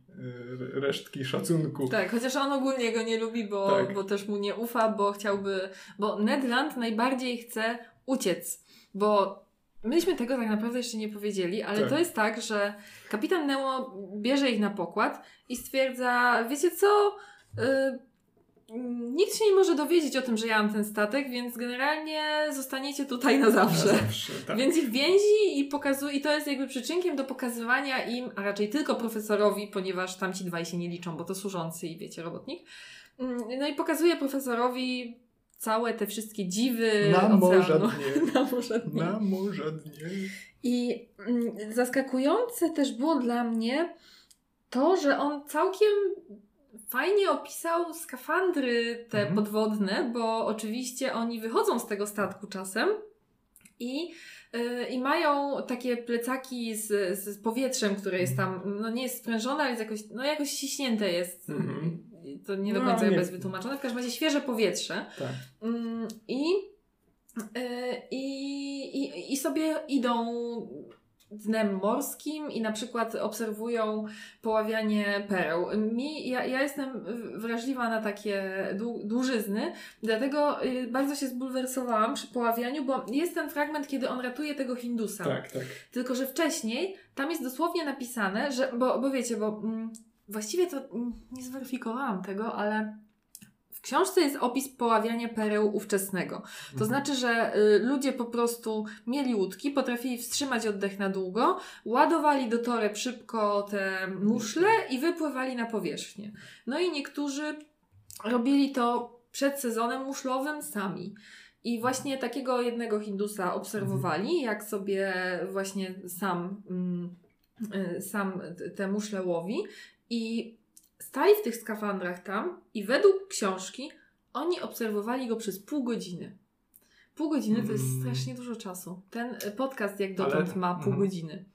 resztki szacunku. Tak, chociaż on ogólnie go nie lubi, bo, Tak. bo też mu nie ufa, bo chciałby, bo Ned Land najbardziej chce uciec, bo myśmy tego tak naprawdę jeszcze nie powiedzieli, ale Tak. to jest tak, że kapitan Nemo bierze ich na pokład i stwierdza, wiecie co, y, nikt się nie może dowiedzieć o tym, że ja mam ten statek, więc generalnie zostaniecie tutaj na zawsze. Na zawsze tak. Więc ich więzi i pokazuje, i to jest jakby przyczynkiem do pokazywania im, a raczej tylko profesorowi, ponieważ tamci dwaj się nie liczą, bo to służący i wiecie, robotnik. Mm, No i pokazuje profesorowi, całe te wszystkie dziwy Na morza *laughs* dnie. Na morza dnie. Na morza dnie. I mm, zaskakujące też było dla mnie to, że on całkiem fajnie opisał skafandry te Mhm. podwodne, bo oczywiście oni wychodzą z tego statku czasem i, yy, i mają takie plecaki z, z powietrzem, które jest tam, no nie jest sprężone, ale jest jakoś, no jakoś ściśnięte jest. Mhm. To nie do No, końca nie- jest wytłumaczone. W każdym razie świeże powietrze. Tak. Mm, I, y, i, i, I sobie idą dnem morskim i na przykład obserwują poławianie pereł. Mi, ja, ja jestem wrażliwa na takie dłu- dłużyzny, dlatego y, bardzo się zbulwersowałam przy poławianiu, bo jest ten fragment, kiedy on ratuje tego Hindusa. Tak, tak. Tylko, że wcześniej tam jest dosłownie napisane, że, bo, bo wiecie, bo mm, właściwie to mm, nie zweryfikowałam tego, ale w książce jest opis poławiania pereł ówczesnego. Mhm. To znaczy, że y, ludzie po prostu mieli łódki, potrafili wstrzymać oddech na długo, ładowali do toreb szybko te muszle i wypływali na powierzchnię. No i niektórzy robili to przed sezonem muszlowym sami. I właśnie takiego jednego Hindusa obserwowali, jak sobie właśnie sam, mm, y, sam te muszle łowi i stali w tych skafandrach tam i według książki oni obserwowali go przez pół godziny. Pół godziny to jest Mm. strasznie dużo czasu. Ten y, podcast jak dotąd Ale- ma pół mhm. godziny.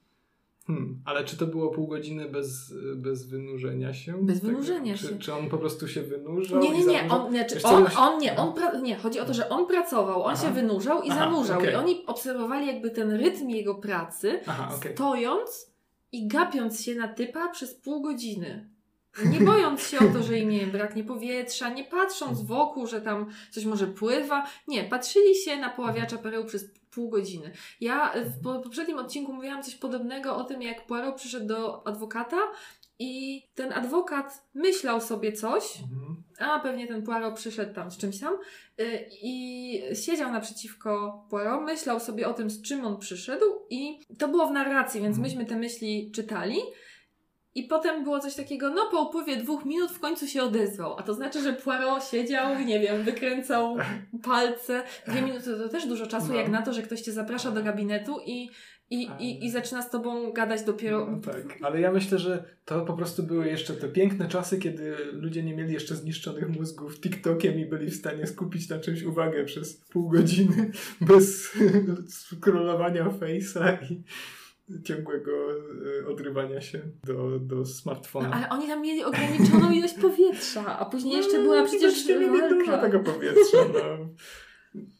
Hmm. Ale czy to było pół godziny bez, bez wynurzenia się? Bez tego? wynurzenia czy, się. Czy on po prostu się wynurzał? Nie, nie, nie, on, nie, czy Wiesz on, on nie, on pra- nie, chodzi o to, że on pracował, on Aha. się wynurzał i Aha, zanurzał. okej. I oni obserwowali jakby ten rytm jego pracy, Aha, okej. stojąc i gapiąc się na typa przez pół godziny. Nie bojąc się o to, że im nie braknie powietrza, nie patrząc wokół, że tam coś może pływa. Nie, patrzyli się na poławiacza pereł przez pół godziny. Ja w po- poprzednim odcinku mówiłam coś podobnego o tym, jak Poirot przyszedł do adwokata i ten adwokat myślał sobie coś, Mhm. a pewnie ten Poirot przyszedł tam z czymś tam y, i siedział naprzeciwko Poirot, myślał sobie o tym, z czym on przyszedł i to było w narracji, więc Mhm. myśmy te myśli czytali. I potem było coś takiego, no po upływie dwóch minut w końcu się odezwał. A to znaczy, że Poirot siedział, nie wiem, wykręcał palce. Dwie minuty to też dużo czasu, No. jak na to, że ktoś cię zaprasza do gabinetu i, i, i, i zaczyna z tobą gadać dopiero... No tak, ale ja myślę, że to po prostu były jeszcze te piękne czasy, kiedy ludzie nie mieli jeszcze zniszczonych mózgów TikTokiem i byli w stanie skupić na czymś uwagę przez pół godziny *laughs* bez *laughs* scrollowania face'a i ciągłego e, odrywania się do, do smartfona. No, ale oni tam mieli ograniczoną ilość powietrza, a później jeszcze No, była przecież widocznie mieli dużo tego powietrza. No.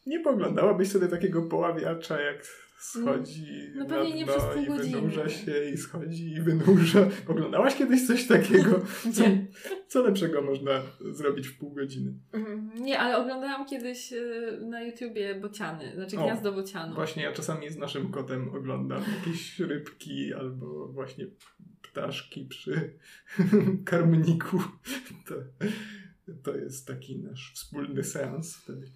Nie poglądałabyś sobie takiego poławiacza, jak schodzi No pewnie nie przez pół i godziny. wynurza się i schodzi i wynurza. Oglądałaś kiedyś coś takiego? *laughs* Co, co lepszego można zrobić w pół godziny? Mhm. Nie, ale oglądałam kiedyś y, na YouTubie bociany, znaczy O, gniazdo bocianu. Właśnie ja czasami z naszym kotem oglądam jakieś rybki albo właśnie ptaszki przy *laughs* karmniku. *laughs* To, to jest taki nasz wspólny seans wtedy.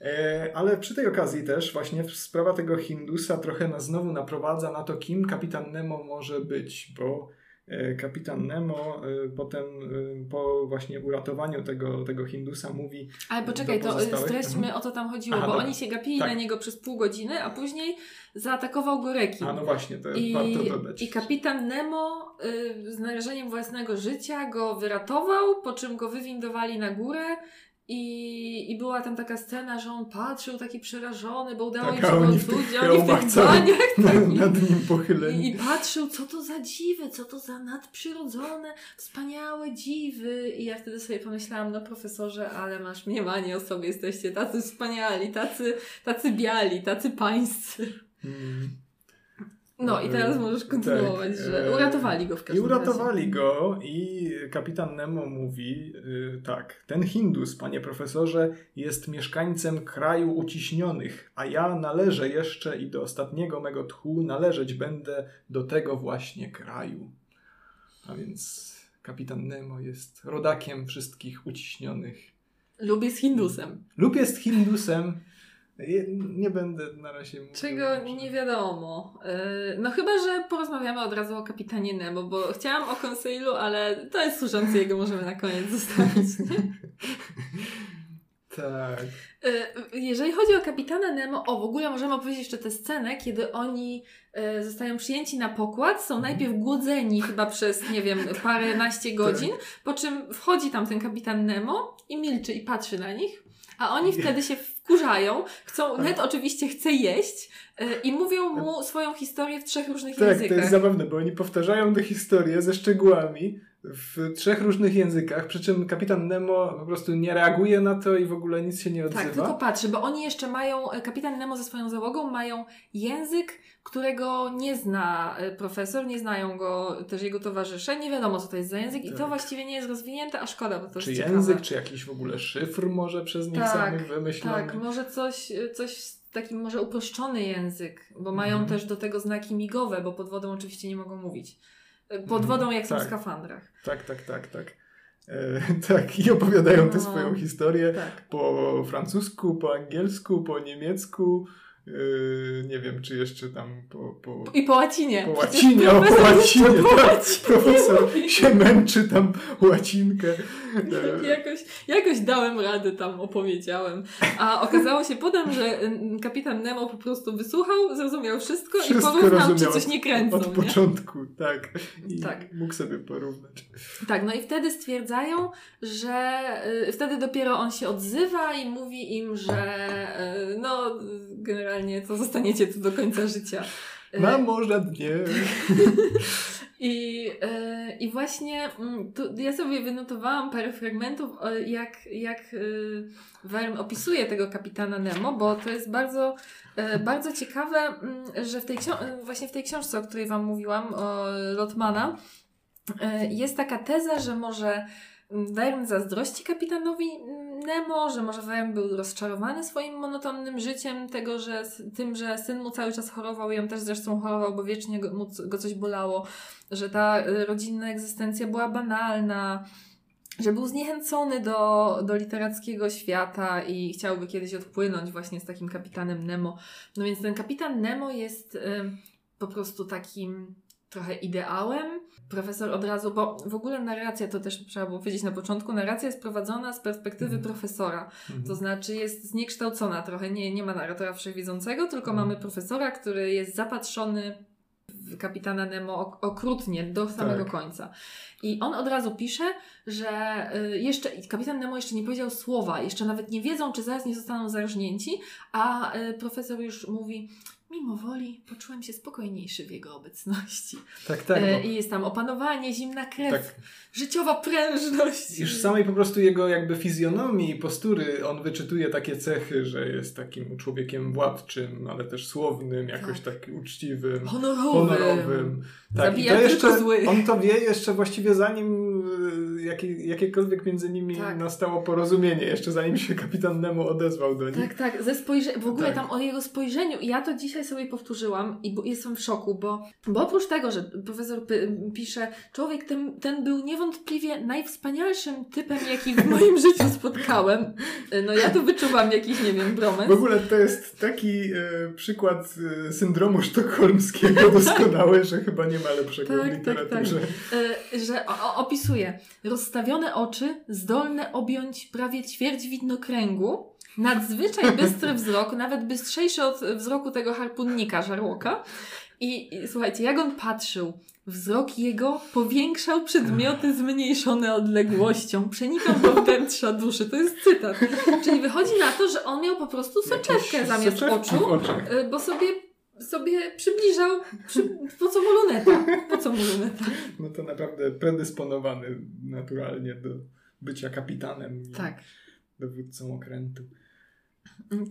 E, ale przy tej okazji też właśnie sprawa tego Hindusa trochę nas znowu naprowadza na to, kim kapitan Nemo może być, bo e, kapitan Nemo e, potem po właśnie uratowaniu tego, tego Hindusa mówi Ale poczekaj, to streśćmy Mhm. o co tam chodziło, Aha, bo dobra. oni się gapili Tak. na niego przez pół godziny, a później zaatakował go rekin. a no właśnie, to I, warto dodać. I kapitan Nemo y, z narażeniem własnego życia go wyratował, po czym go wywindowali na górę i, i była tam taka scena, że on patrzył taki przerażony, bo udało Tak, im się go a oni w tych baniach takich. nad nim pochyleni. I, I patrzył, co to za dziwy, co to za nadprzyrodzone, wspaniałe dziwy. I ja wtedy sobie pomyślałam, no profesorze, ale masz mniemanie o sobie, jesteście tacy wspaniali, tacy, tacy biali, tacy pańscy. Mm. No i teraz możesz kontynuować, Tak, że e, uratowali go w I każdym uratowali razie. go i kapitan Nemo mówi y, tak, ten Hindus, panie profesorze, jest mieszkańcem kraju uciśnionych, a ja należę jeszcze i do ostatniego mego tchu należeć będę do tego właśnie kraju. A więc kapitan Nemo jest rodakiem wszystkich uciśnionych. Lubię z Hindusem. Lub jest Hindusem. Nie będę na razie mówił. Czego nie wiadomo. Yy, No chyba, że porozmawiamy od razu o kapitanie Nemo, bo chciałam o Consailu, ale to jest służący, jego możemy na koniec *laughs* zostawić. Tak. Y, Jeżeli chodzi o kapitana Nemo, o w ogóle możemy opowiedzieć jeszcze tę scenę, kiedy oni y, zostają przyjęci na pokład, są najpierw głodzeni chyba przez, nie wiem, paręnaście godzin, po czym wchodzi tam ten kapitan Nemo i milczy i patrzy na nich, a oni wtedy się wkurzają, chcą, Ned oczywiście chce jeść y, i mówią mu swoją historię w trzech różnych Tak, to językach. jest zabawne, bo oni powtarzają tę historię ze szczegółami w trzech różnych językach, przy czym kapitan Nemo po prostu nie reaguje na to i w ogóle nic się nie odzywa. Tak, tylko patrzy, bo oni jeszcze mają, e, kapitan Nemo ze swoją załogą mają język, którego nie zna e, profesor, nie znają go też jego towarzysze, nie wiadomo co to jest za język i to Tak. właściwie nie jest rozwinięte, a szkoda, bo to czy jest język, ciekawe. czy jakiś w ogóle szyfr może przez nich Tak, samych wymyślony. Tak, może coś, e, coś taki może uproszczony język, bo mają Mhm. też do tego znaki migowe, bo pod wodą oczywiście nie mogą mówić. E, Pod Mhm, wodą jak są w tak. skafandrach. Tak, tak, tak, tak. E, *laughs* tak, i opowiadają tę No. swoją historię Tak. po francusku, po angielsku, po niemiecku. E, nie wiem, czy jeszcze tam po, po, I po łacinie. po Przecież łacinie. O, po łacinie, jeszcze po tak. łacinie Profesor mówi. się męczy tam łacinkę. *laughs* Jakoś, jakoś dałem radę tam, opowiedziałem. A okazało się potem, że mm, kapitan Nemo po prostu wysłuchał, zrozumiał wszystko, i Wszystko porównał, czy coś nie kręcą. Od nie? początku, tak. I Tak. mógł sobie porównać. Tak, no i wtedy stwierdzają, że y, wtedy dopiero on się odzywa i mówi im, że y, no generalnie to zostaniecie tu do końca życia. Y, Mamo, żadnie. I, e, I właśnie mm, tu, ja sobie wynotowałam parę fragmentów, jak, jak y, Wern opisuje tego kapitana Nemo, bo to jest bardzo, e, bardzo ciekawe, mm, że w tej e, właśnie w tej książce, o której Wam mówiłam, o Lotmana, e, jest taka teza, że może Wern zazdrości kapitanowi Nemo, że może Wern był rozczarowany swoim monotonnym życiem, tego, że tym, że syn mu cały czas chorował. I on też zresztą chorował, bo wiecznie go, go coś bolało, że ta y, rodzinna egzystencja była banalna, że był zniechęcony do, do literackiego świata i chciałby kiedyś odpłynąć właśnie z takim kapitanem Nemo. No więc ten kapitan Nemo jest y, po prostu takim trochę ideałem. Profesor od razu, bo w ogóle narracja, to też trzeba było powiedzieć na początku, narracja jest prowadzona z perspektywy Mhm. profesora. Mhm. To znaczy jest zniekształcona trochę, nie, nie ma narratora wszechwiedzącego, tylko Mhm. mamy profesora, który jest zapatrzony w kapitana Nemo ok- okrutnie do samego Tak. końca. I on od razu pisze, że y, jeszcze kapitan Nemo jeszcze nie powiedział słowa, jeszcze nawet nie wiedzą, czy zaraz nie zostaną zarżnięci, a y, profesor już mówi, mimo woli poczułem się spokojniejszy w jego obecności. Tak, tak. E, Bo, I jest tam opanowanie, zimna krew, tak. życiowa prężność. Już samej po prostu jego jakby fizjonomii i postury on wyczytuje takie cechy, że jest takim człowiekiem władczym, ale też słownym, jakoś tak, uczciwym, Honorowym. honorowym. Tak, Zabija to jeszcze, złych. on to wie jeszcze właściwie zanim y, jakie, jakiekolwiek między nimi Tak. nastało porozumienie, jeszcze zanim się kapitan Nemo odezwał do nich. Tak, tak, ze spojrze- w ogóle Tak. tam o jego spojrzeniu. I ja to dzisiaj sobie powtórzyłam i bo jestem w szoku, bo, bo oprócz tego, że profesor pisze, człowiek ten, ten był niewątpliwie najwspanialszym typem, jaki w moim *laughs* życiu spotkałem. No ja tu wyczuwam jakiś, nie wiem, bromans. W ogóle to jest taki e, przykład e, syndromu sztokholmskiego doskonały, że chyba nie ma lepszego Tak, w tak, literaturze. Y, że o, opisuje rozstawione oczy, zdolne objąć prawie ćwierć widnokręgu, nadzwyczaj bystry wzrok, nawet bystrzejszy od wzroku tego harpunnika żarłoka. I, I słuchajcie, jak on patrzył, wzrok jego powiększał przedmioty zmniejszone odległością, przenikał do wnętrza duszy. To jest cytat. Czyli wychodzi na to, że on miał po prostu soczewkę zamiast oczu. Y, bo sobie, sobie przybliżał, przy, po co mu luneta? Po co mu luneta? No to naprawdę predysponowany naturalnie do bycia kapitanem Tak. dowódcą okrętu.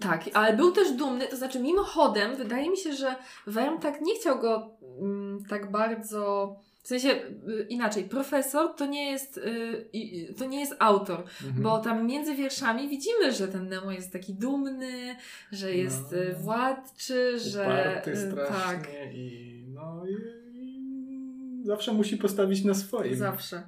Tak, ale był też dumny, to znaczy mimochodem, wydaje mi się, że Wern tak nie chciał go mm, tak bardzo... W sensie y, inaczej, profesor to nie jest, y, to nie jest autor, Mhm. bo tam między wierszami widzimy, że ten Nemo jest taki dumny, że jest No. y, władczy, że... Tak, i no i, i zawsze musi postawić na swoim. zawsze.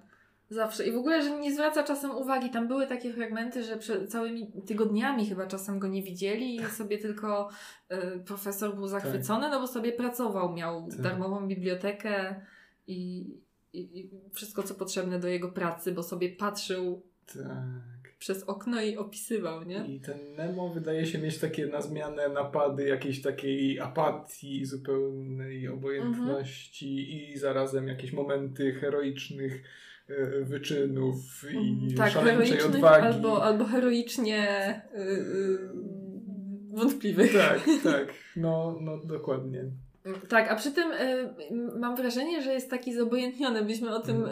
Zawsze. I w ogóle, że nie zwraca czasem uwagi. Tam były takie fragmenty, że przed całymi tygodniami chyba czasem go nie widzieli i sobie tylko y, profesor był zachwycony, no bo sobie pracował, miał Tak. darmową bibliotekę i, i, i wszystko, co potrzebne do jego pracy, bo sobie patrzył. Tak. przez okno i opisywał, nie? I ten Nemo wydaje się mieć takie na zmianę napady jakiejś takiej apatii, zupełnej obojętności Mhm. i zarazem jakieś momenty heroicznych e, wyczynów i tak, szaleńczej odwagi. albo, albo heroicznie y, y, wątpliwych. Tak, tak. No, no dokładnie. Tak, a przy tym y, mam wrażenie, że jest taki zobojętniony. Byśmy o tym y,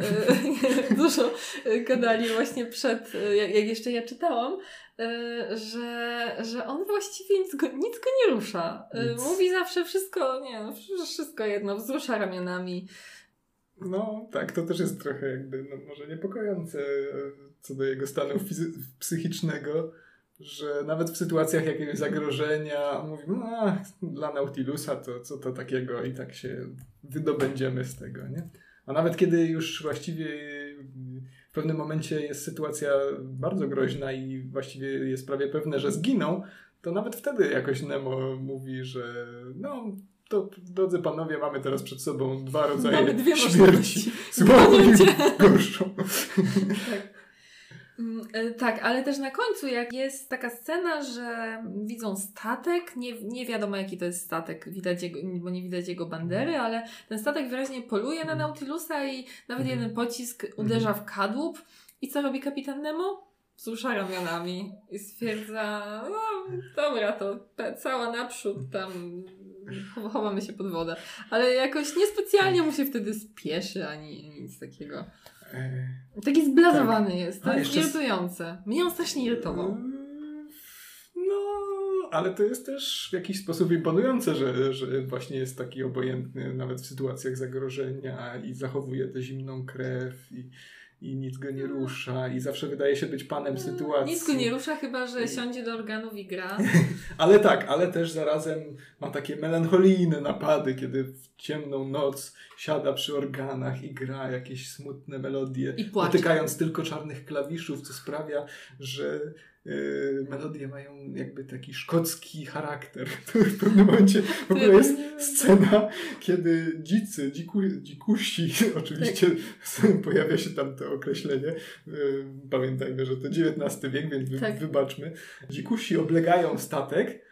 *laughs* dużo y, gadali właśnie przed, jak, jak jeszcze ja czytałam, y, że, że on właściwie nic go, nic go nie rusza. Nic. mówi zawsze wszystko, nie wszystko jedno, wzrusza ramionami. No, tak, to też jest trochę jakby, no może niepokojące e, co do jego stanu psychicznego, że nawet w sytuacjach jakiegoś zagrożenia mówi, no, dla Nautilusa to co to takiego i tak się wydobędziemy z tego, nie? A nawet kiedy już właściwie w pewnym momencie jest sytuacja bardzo groźna i właściwie jest prawie pewne, że zginą, to nawet wtedy jakoś Nemo mówi, że no, to drodzy panowie, mamy teraz przed sobą dwa rodzaje Mamy dwie śmierci. Słabą i gorszą. Tak. Mm, e, Tak, ale też na końcu, jak jest taka scena, że widzą statek, nie, nie wiadomo jaki to jest statek, widać jego, bo nie widać jego bandery, ale ten statek wyraźnie poluje na Nautilusa i nawet Mhm. jeden pocisk uderza w kadłub. I co robi kapitan Nemo? Wzrusza ramionami i stwierdza, no dobra, to cała naprzód, tam chow- chowamy się pod wodę. Ale jakoś niespecjalnie mu się wtedy spieszy, ani nic takiego. E, Taki zblazowany jest. To A, jest irytujące. Mnie on strasznie irytował. No, ale to jest też w jakiś sposób imponujące, że, że właśnie jest taki obojętny nawet w sytuacjach zagrożenia i zachowuje tę zimną krew i, i nic go nie rusza i zawsze wydaje się być panem sytuacji. Mm. Nic go nie rusza, chyba że siądzie do organów i gra. *laughs* Ale tak, ale też zarazem ma takie melancholijne napady, kiedy w ciemną noc siada przy organach i gra jakieś smutne melodie, I płacze. dotykając tylko czarnych klawiszów, co sprawia, że melodie mają jakby taki szkocki charakter. To *laughs* w pewnym momencie w ogóle jest scena, kiedy dzicy, dziku, dzikusi, *laughs* oczywiście pojawia się tam to określenie, y, pamiętajmy, że to XIX wiek, więc Tak. wybaczmy, dzikusi oblegają statek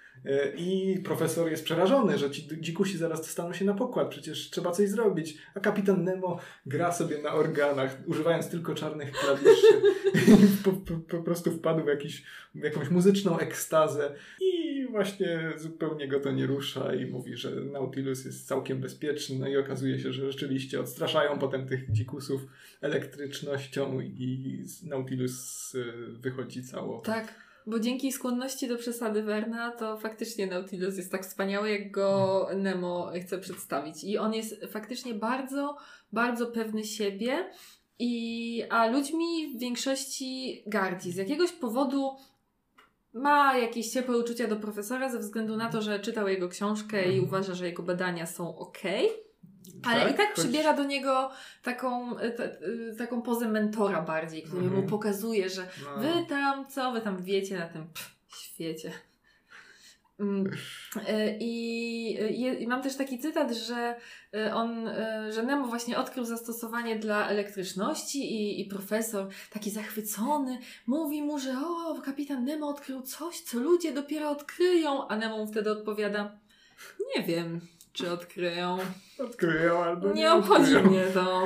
i profesor jest przerażony, że ci dzikusi zaraz dostaną się na pokład, przecież trzeba coś zrobić. A kapitan Nemo gra sobie na organach, używając tylko czarnych klawiszy. *laughs* Po, po, po prostu wpadł w, jakiś, w jakąś muzyczną ekstazę i właśnie zupełnie go to nie rusza i mówi, że Nautilus jest całkiem bezpieczny. No i okazuje się, że rzeczywiście odstraszają potem tych dzikusów elektrycznością i Nautilus y, wychodzi cało. Tak, bo dzięki skłonności do przesady Werna, to faktycznie Nautilus jest tak wspaniały, jak go Nemo chce przedstawić. I on jest faktycznie bardzo, bardzo pewny siebie. I, a ludźmi w większości gardzi. Z jakiegoś powodu ma jakieś ciepłe uczucia do profesora ze względu na to, że czytał jego książkę i Mhm. uważa, że jego badania są ok. Ale i tak choć- przybiera do niego taką, e, te, e, taką pozę mentora bardziej, który Mhm. mu pokazuje, że No. wy tam, co wy tam wiecie na tym pff, świecie. Mm, e, I, I mam też taki cytat, że on, że Nemo właśnie odkrył zastosowanie dla elektryczności i, i profesor taki zachwycony mówi mu, że o, kapitan Nemo odkrył coś, co ludzie dopiero odkryją, a Nemo mu wtedy odpowiada, nie wiem, czy odkryją. Odkryją albo nie, Nie obchodzi odkryją. mnie to.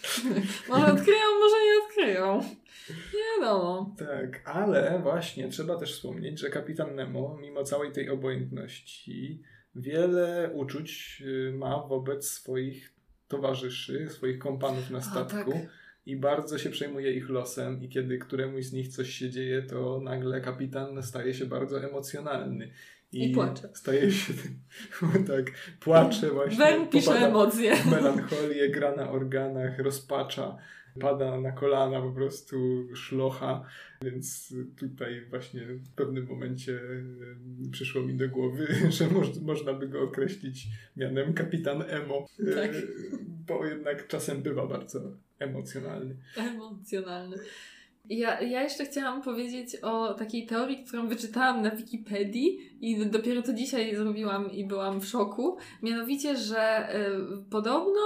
*laughs* może odkryją, może nie odkryją. Nie wiadomo. Tak, ale właśnie trzeba też wspomnieć, że kapitan Nemo, mimo całej tej obojętności, wiele uczuć y, ma wobec swoich towarzyszy, swoich kompanów na statku. tak. I bardzo się przejmuje ich losem, i kiedy któremuś z nich coś się dzieje, to nagle kapitan staje się bardzo emocjonalny. I płacze. Staje się, *laughs* tak, płacze właśnie. Wen pisze emocje. melancholię, gra na organach, rozpacza, pada na kolana, po prostu szlocha. Więc tutaj właśnie w pewnym momencie przyszło mi do głowy, *laughs* że moż, można by go określić mianem kapitan emo, e, Tak. bo jednak czasem bywa bardzo emocjonalny. Emocjonalny. Ja, ja jeszcze chciałam powiedzieć o takiej teorii, którą wyczytałam na Wikipedii i dopiero to dzisiaj zrobiłam i byłam w szoku. Mianowicie, że y, podobno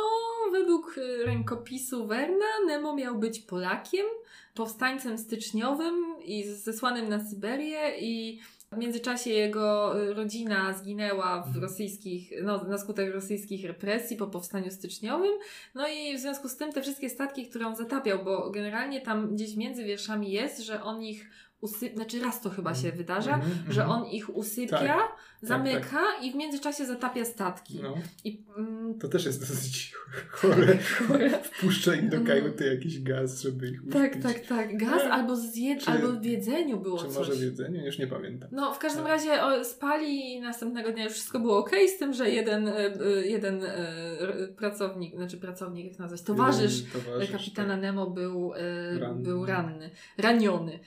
według y, rękopisu Werna Nemo miał być Polakiem, powstańcem styczniowym i zesłanym na Syberię i w międzyczasie jego y, rodzina zginęła w Mhm. rosyjskich, no, na skutek rosyjskich represji po powstaniu styczniowym. No i w związku z tym te wszystkie statki, które on zatapiał, bo generalnie tam gdzieś między wierszami jest, że on ich usypia, znaczy raz to chyba się wydarza, Mhm, że mhm. on ich usypia, Tak, zamyka i w międzyczasie zatapia statki. No, I, mm, to też jest dosyć chore. *laughs* chore. Wpuszcza im do kajuty jakiś gaz, żeby ich uśpić. Tak, tak, tak. Gaz Nie. albo, zje, Czy- albo w jedzeniu było Czy coś. może w jedzeniu? Już nie pamiętam. No, w każdym Tak. razie o, spali i następnego dnia już wszystko było ok, z tym, że jeden, e, e, jeden e, pracownik, znaczy pracownik, jak nazwać, towarzysz towarzysz kapitana tak. Nemo był, e, był ranny, raniony.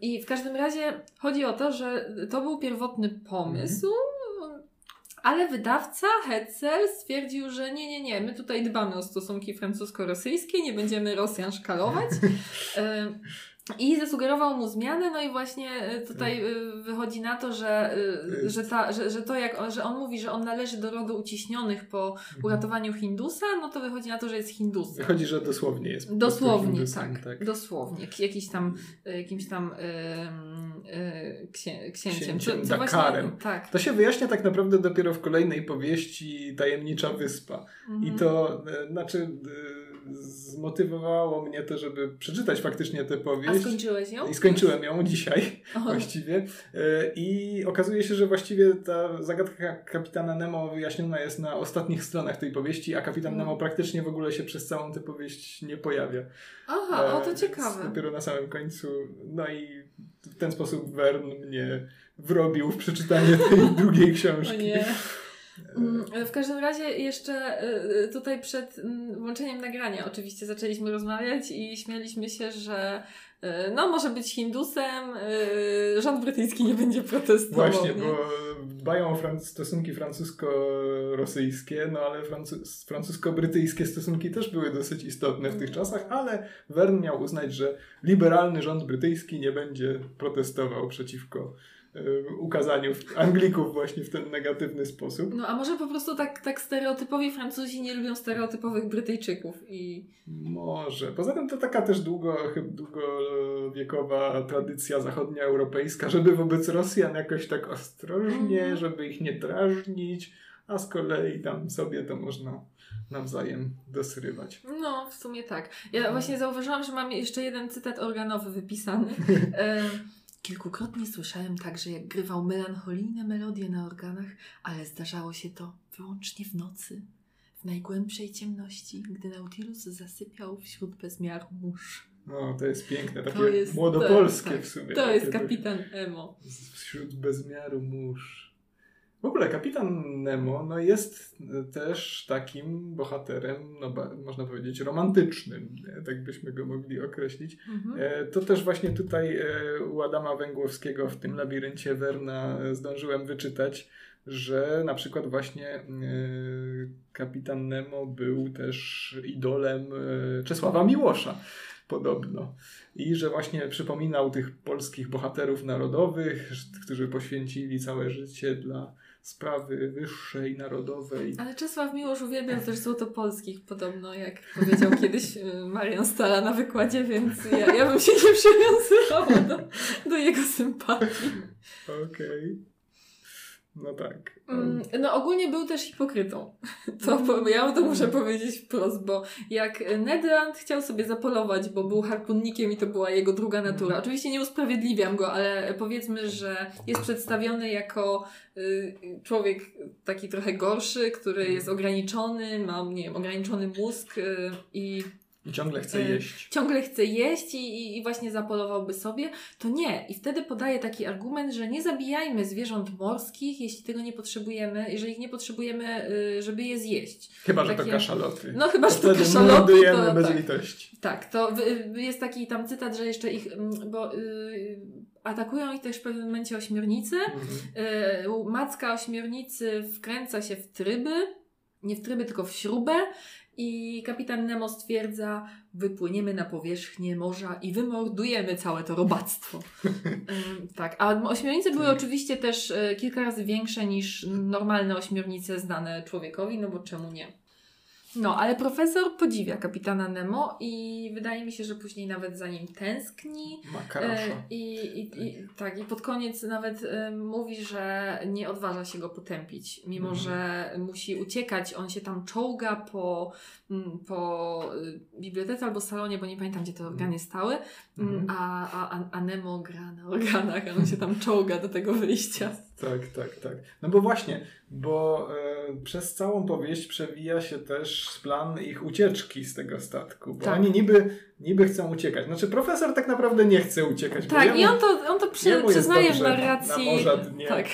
I w każdym razie chodzi o to, że to był pierwotny pomysł, Mhm. ale wydawca Hetzel stwierdził, że nie, nie, nie, my tutaj dbamy o stosunki francusko-rosyjskie, nie będziemy Rosjan szkalować. *laughs* I zasugerował mu zmianę, no i właśnie e, tutaj Tak. e, wychodzi na to, że, e, że, ta, że, że to jak, że on mówi, że on należy do rodu uciśnionych po Mhm. uratowaniu Hindusa, no to wychodzi na to, że jest Hindusem. Wychodzi, że dosłownie jest. Dosłownie, hindusem, tak, Dosłownie. K- Jakiś tam, jakimś tam e, księ, księciem. Księciem Dakarem. tak. To się wyjaśnia tak naprawdę dopiero w kolejnej powieści Tajemnicza Wyspa. Mhm. I to znaczy e, zmotywowało mnie to, żeby przeczytać faktycznie tę A powieść. skończyłeś ją? I skończyłem ją dzisiaj O, właściwie. E, I okazuje się, że właściwie ta zagadka kapitana Nemo wyjaśniona jest na ostatnich stronach tej powieści, a kapitan Mm. Nemo praktycznie w ogóle się przez całą tę powieść nie pojawia. Aha, o E, to więc ciekawe. Dopiero na samym końcu. No i w ten sposób Vern mnie wrobił w przeczytanie tej drugiej O książki. nie. Mm, W każdym razie jeszcze y, tutaj przed mm, włączeniem nagrania oczywiście zaczęliśmy rozmawiać i śmialiśmy się, że no może być Hindusem, rząd brytyjski nie będzie protestował. Właśnie, nie? bo dbają o fran- stosunki francusko-rosyjskie, no ale francu- francusko-brytyjskie stosunki też były dosyć istotne w tych Mm. czasach, ale Verne miał uznać, że liberalny rząd brytyjski nie będzie protestował przeciwko ukazaniu Anglików właśnie w ten negatywny sposób. No a może po prostu tak, tak stereotypowi Francuzi nie lubią stereotypowych Brytyjczyków i Może. Poza tym to taka też długo, długowiekowa tradycja zachodnioeuropejska, żeby wobec Rosjan jakoś tak ostrożnie, Mhm. żeby ich nie drażnić, a z kolei tam sobie to można nawzajem dosrywać. no w sumie tak. Ja właśnie zauważyłam, że mam jeszcze jeden cytat organowy wypisany. *laughs* Kilkukrotnie słyszałem także, jak grywał melancholijne melodie na organach, ale zdarzało się to wyłącznie w nocy, w najgłębszej ciemności, gdy Nautilus zasypiał wśród bezmiaru mórz. No, to jest piękne, takie To jest- młodopolskie tak, w sumie. To jest kapitan Emo. Wśród bezmiaru mórz. W ogóle kapitan Nemo no, jest też takim bohaterem, no, można powiedzieć, romantycznym, tak byśmy go mogli określić. Mhm. E, To też właśnie tutaj e, u Adama Węgłowskiego w tym labiryncie Werna zdążyłem wyczytać, że na przykład właśnie e, kapitan Nemo był też idolem Czesława Miłosza podobno. I że właśnie przypominał tych polskich bohaterów narodowych, którzy poświęcili całe życie dla sprawy wyższej, narodowej. Ale Czesław Miłosz uwielbiał też złotopolskich, podobno, jak powiedział kiedyś y, Marian Stala na wykładzie, więc ja, ja bym się nie przywiązywała do, do jego sympatii. Okej. No tak. Mm, No ogólnie był też hipokrytą. *laughs* To, ja to muszę powiedzieć wprost, bo jak Ned Land chciał sobie zapolować, bo był harpunnikiem i to była jego druga natura. Oczywiście nie usprawiedliwiam go, ale powiedzmy, że jest przedstawiony jako y, człowiek taki trochę gorszy, który jest ograniczony, ma, nie wiem, ograniczony mózg y, i I ciągle chce jeść. ciągle chce jeść i, i, właśnie zapolowałby sobie, to nie. I wtedy podaje taki argument, że nie zabijajmy zwierząt morskich, jeśli tego nie potrzebujemy, jeżeli ich nie potrzebujemy, y, żeby je zjeść. Chyba, że to takie- kaszaloty. No chyba, że to kaszaloty, to bez tak. litości. Tak, to jest taki tam cytat, że jeszcze ich, mm, bo y, atakują ich też w pewnym momencie ośmiornice. Mhm. Y, macka ośmiornicy wkręca się w tryby, nie w tryby, tylko w śrubę i kapitan Nemo stwierdza, wypłyniemy na powierzchnię morza i wymordujemy całe to robactwo. *laughs* Tak, a ośmiornice były Tak. oczywiście też y, kilka razy większe niż normalne ośmiornice znane człowiekowi, no bo czemu nie? No, ale profesor podziwia kapitana Nemo i wydaje mi się, że później nawet za nim tęskni. Ma E. I, i, i, tak, i pod koniec nawet e, mówi, że nie odważa się go potępić, mimo Mhm. że musi uciekać. On się tam czołga po, mm, po y, bibliotece albo salonie, bo nie pamiętam, gdzie te organy stały, mm, Mhm. a, a, a Nemo gra na organach, a on się tam czołga do tego wyjścia. Tak, tak, tak. No bo właśnie, bo e, przez całą powieść przewija się też plan ich ucieczki z tego statku. Bo Tak. oni niby, niby chcą uciekać. Znaczy profesor tak naprawdę nie chce uciekać. Tak, jemu- i on to, on to przy, przyznaje w narracji. na morza dnie. Tak.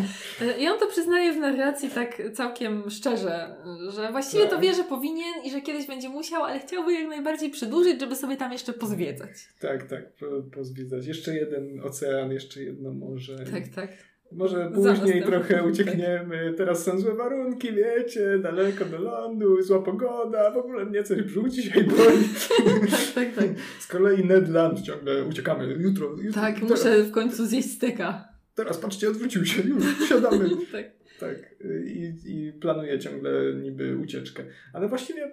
*laughs* I on to przyznaje w narracji tak całkiem szczerze, że właściwie to Tak. wie, że powinien i że kiedyś będzie musiał, ale chciałby jak najbardziej przedłużyć, żeby sobie tam jeszcze pozwiedzać. Tak, tak, po, pozwiedzać. Jeszcze jeden ocean, jeszcze jedno morze. Tak, tak. Może później trochę *laughs* uciekniemy. Teraz są złe warunki, wiecie, daleko do lądu, zła pogoda, w ogóle mnie coś brzuch dzisiaj boli. Tak, tak, tak. Z kolei Ned Land ciągle uciekamy. Jutro, jutro Tak, teraz, muszę w końcu zjeść steka. teraz patrzcie, odwrócił się, już siadamy. *laughs* Tak. tak, i, i planuje ciągle niby ucieczkę. Ale właściwie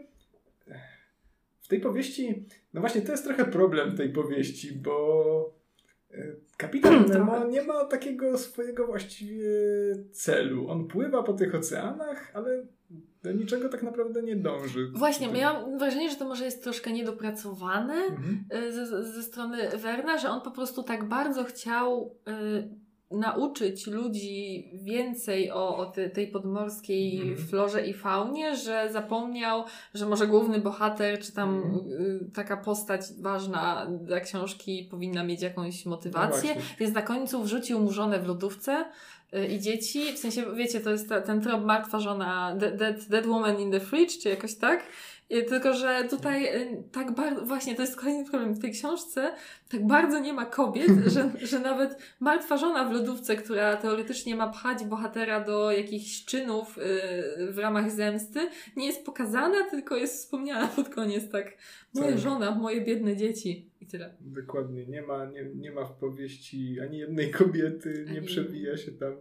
w tej powieści, no właśnie to jest trochę problem tej powieści, bo kapitan Nemo Trochę. nie ma takiego swojego właściwie celu. On pływa po tych oceanach, ale do niczego tak naprawdę nie dąży. Właśnie, miałam wrażenie, że to może jest troszkę niedopracowane Mhm. y, ze, ze strony Werna, że on po prostu tak bardzo chciał y, nauczyć ludzi więcej o, o te, tej podmorskiej Mhm. florze i faunie, że zapomniał, że może główny bohater, czy tam y, taka postać ważna dla książki powinna mieć jakąś motywację, No więc na końcu wrzucił mu żonę w lodówce y, i dzieci, w sensie, wiecie, to jest ta, ten trop martwa żona, dead, dead, dead woman in the fridge, czy jakoś tak. Y, Tylko, że tutaj y, tak bardzo, właśnie to jest kolejny problem w tej książce, tak bardzo nie ma kobiet, *laughs* że, że nawet martwa żona w lodówce, która teoretycznie ma pchać bohatera do jakichś czynów y, w ramach zemsty, nie jest pokazana, tylko jest wspomniana pod koniec tak. Moja Tak. żona, moje biedne dzieci i tyle. Dokładnie. Nie ma, nie, nie ma w powieści ani jednej kobiety, nie przewija się tam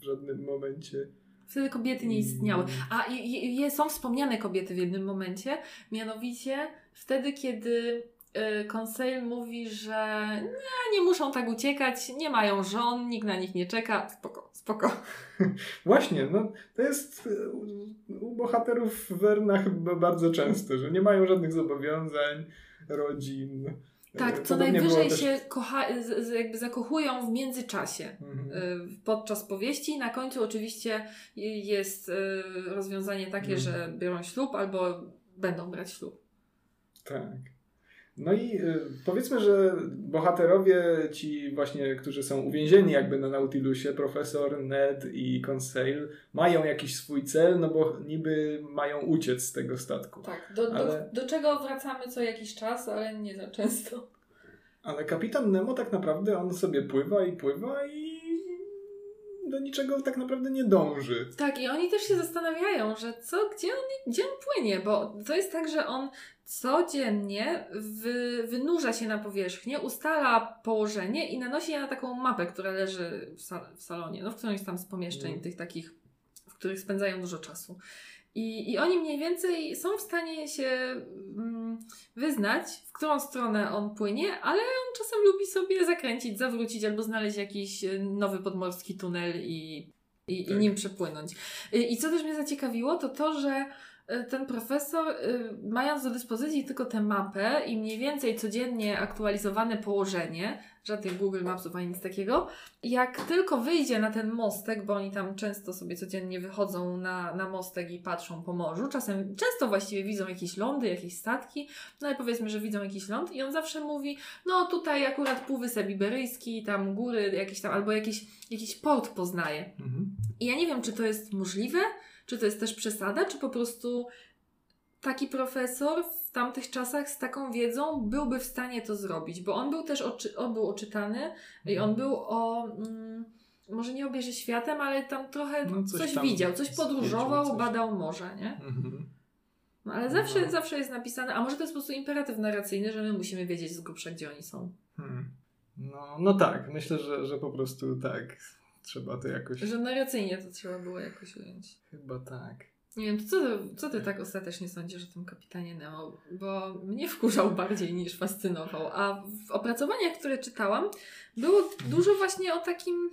w żadnym momencie. Wtedy kobiety nie istniały. A i, i są wspomniane kobiety w jednym momencie, mianowicie wtedy, kiedy y, Conseil mówi, że nie, nie muszą tak uciekać, nie mają żon, nikt na nich nie czeka, spoko, spoko. *laughs* Właśnie, no to jest e, u, u bohaterów Werna chyba bardzo często, że nie mają żadnych zobowiązań, rodzin. Tak, co najwyżej też- się kocha, jakby zakochują w międzyczasie Mhm. y, podczas powieści. Na końcu oczywiście jest y, rozwiązanie takie, Mhm. że biorą ślub albo będą brać ślub. Tak. No i y, powiedzmy, że bohaterowie ci właśnie, którzy są uwięzieni jakby na Nautilusie, profesor, Ned i Conseil, mają jakiś swój cel, no bo niby mają uciec z tego statku. Tak, do, Ale- do, do czego wracamy co jakiś czas, ale nie za często. Ale kapitan Nemo tak naprawdę on sobie pływa i pływa i do niczego tak naprawdę nie dąży. Tak, i oni też się zastanawiają, że co, gdzie on, gdzie on płynie, bo to jest tak, że on codziennie wy, wynurza się na powierzchnię, ustala położenie i nanosi je na taką mapę, która leży w, sal, w salonie, no w którymś tam z pomieszczeń Mm. tych takich, w których spędzają dużo czasu. I, I oni mniej więcej są w stanie się mm, wyznać, w którą stronę on płynie, ale on czasem lubi sobie zakręcić, zawrócić albo znaleźć jakiś y, nowy podmorski tunel i, i, i Tak. nim przepłynąć. I, I co też mnie zaciekawiło, to to, że y, ten profesor, y, mając do dyspozycji tylko tę mapę i mniej więcej codziennie aktualizowane położenie, żadnych Google Mapsów ani nic takiego, jak tylko wyjdzie na ten mostek, bo oni tam często sobie codziennie wychodzą na, na mostek i patrzą po morzu, czasem, często właściwie widzą jakieś lądy, jakieś statki, no ale powiedzmy, że widzą jakiś ląd i on zawsze mówi, no tutaj akurat Półwysep Iberyjski, tam góry jakieś tam, albo jakiś, jakiś port poznaje. Mhm. I ja nie wiem, czy to jest możliwe, czy to jest też przesada, czy po prostu taki profesor tamtych czasach z taką wiedzą byłby w stanie to zrobić, bo on był też oczy, on był oczytany i on był o. Mm, może nie obierze światem, ale tam trochę No, coś coś, tam widział, coś podróżował, coś. badał morze, nie? Mhm. No, ale zawsze, No. zawsze jest napisane, a może to jest po prostu imperatyw narracyjny, że my musimy wiedzieć z grubsza, gdzie oni są. Hmm. No, no tak, myślę, że, że po prostu tak. Trzeba to jakoś. Że narracyjnie to trzeba było jakoś ująć. Chyba tak. Nie wiem, co ty, co ty tak ostatecznie sądzisz o tym kapitanie Nemo? Bo mnie wkurzał bardziej niż fascynował. A w opracowaniach, które czytałam, było dużo właśnie o takim.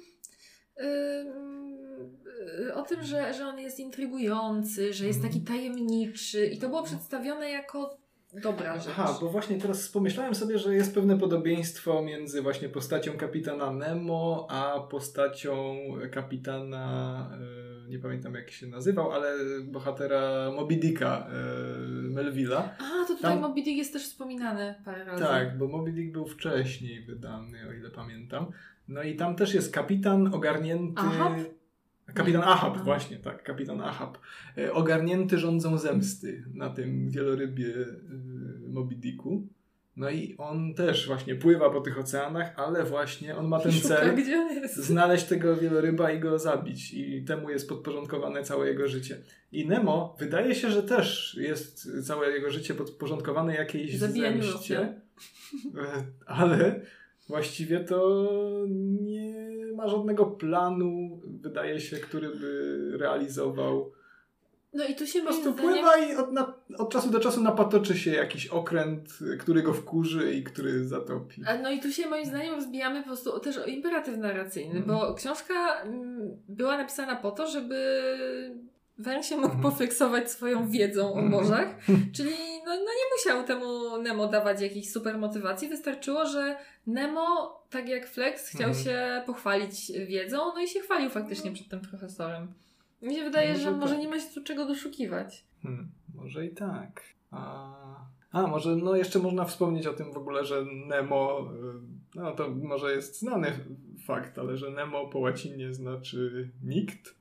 Yy, o tym, że, że on jest intrygujący, że jest taki tajemniczy i to było przedstawione jako dobra rzecz. Aha, bo właśnie teraz pomyślałem sobie, że jest pewne podobieństwo między właśnie postacią kapitana Nemo, a postacią kapitana, e, nie pamiętam jak się nazywał, ale bohatera Moby Dicka, e, Melville'a. A, to tutaj Tam... Moby Dick jest też wspominany parę razy. Tak, bo Moby Dick był wcześniej wydany, o ile pamiętam. No i tam też jest kapitan ogarnięty... Aha. Kapitan Ahab, właśnie, tak, kapitan Ahab. E, ogarnięty rządzą zemsty na tym wielorybie y, Moby Dicku. No i on też właśnie pływa po tych oceanach, ale właśnie on ma ten Szuka, cel znaleźć tego wieloryba i go zabić. I temu jest podporządkowane całe jego życie. I Nemo wydaje się, że też jest całe jego życie podporządkowane jakiejś Zabijaniu zemście. E, ale właściwie to nie ma żadnego planu, wydaje się, który by realizował. No i tu się po prostu pływa i od, na, od, czasu do czasu napatoczy się jakiś okręt, który go wkurzy i który zatopi. No i tu się moim zdaniem rozbijamy po prostu też o imperatyw narracyjny, mm. bo książka mm, była napisana po to, żeby Wern się mógł mm. pofeksować swoją wiedzą o mhm. morzach, *laughs* czyli no, no nie musiał temu Nemo dawać jakiejś super motywacji, wystarczyło, że Nemo, tak jak Flex, chciał mm. się pochwalić wiedzą, no i się chwalił faktycznie przed tym profesorem. Mi się wydaje, może że tak. może nie ma się tu czego doszukiwać. Hmm, może i tak. A... A, może no jeszcze można wspomnieć o tym w ogóle, że Nemo, y, no to może jest znany fakt, ale że Nemo po łacinie znaczy nikt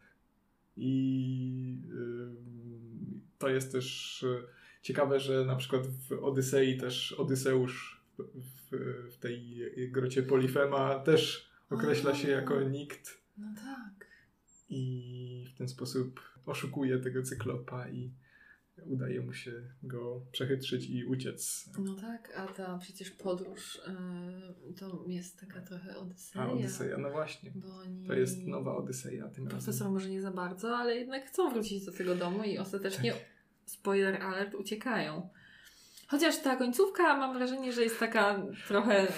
i yy, to jest też y, ciekawe, że na przykład w Odysei też Odyseusz w, w tej grocie Polifema też określa się jako nikt. No tak. I w ten sposób oszukuje tego cyklopa i udaje mu się go przechytrzyć i uciec. No tak, a ta przecież podróż yy, to jest taka trochę Odyseja. A, Odyseja, no właśnie. Oni... To jest nowa Odyseja tym Profesor razem. może nie za bardzo, ale jednak chcą wrócić do tego domu i ostatecznie, tak. spoiler alert, uciekają. Chociaż ta końcówka mam wrażenie, że jest taka trochę y,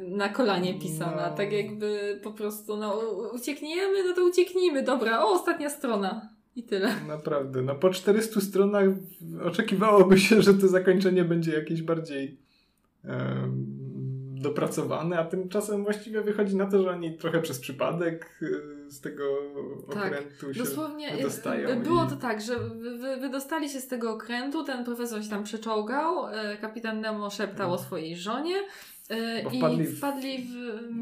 na kolanie pisana. No. Tak jakby po prostu, no uciekniemy, no to ucieknijmy. Dobra, o, ostatnia strona. I tyle. Naprawdę. No po 400 stronach oczekiwałoby się, że to zakończenie będzie jakieś bardziej um, dopracowane, a tymczasem właściwie wychodzi na to, że oni trochę przez przypadek y, z tego tak. okrętu się Dosłownie wydostają. Było i... to tak, że wy, wydostali się z tego okrętu, ten profesor się tam przeczołgał, e, kapitan Nemo szeptał o mhm. swojej żonie, E, Bo wpadli, I wpadli w.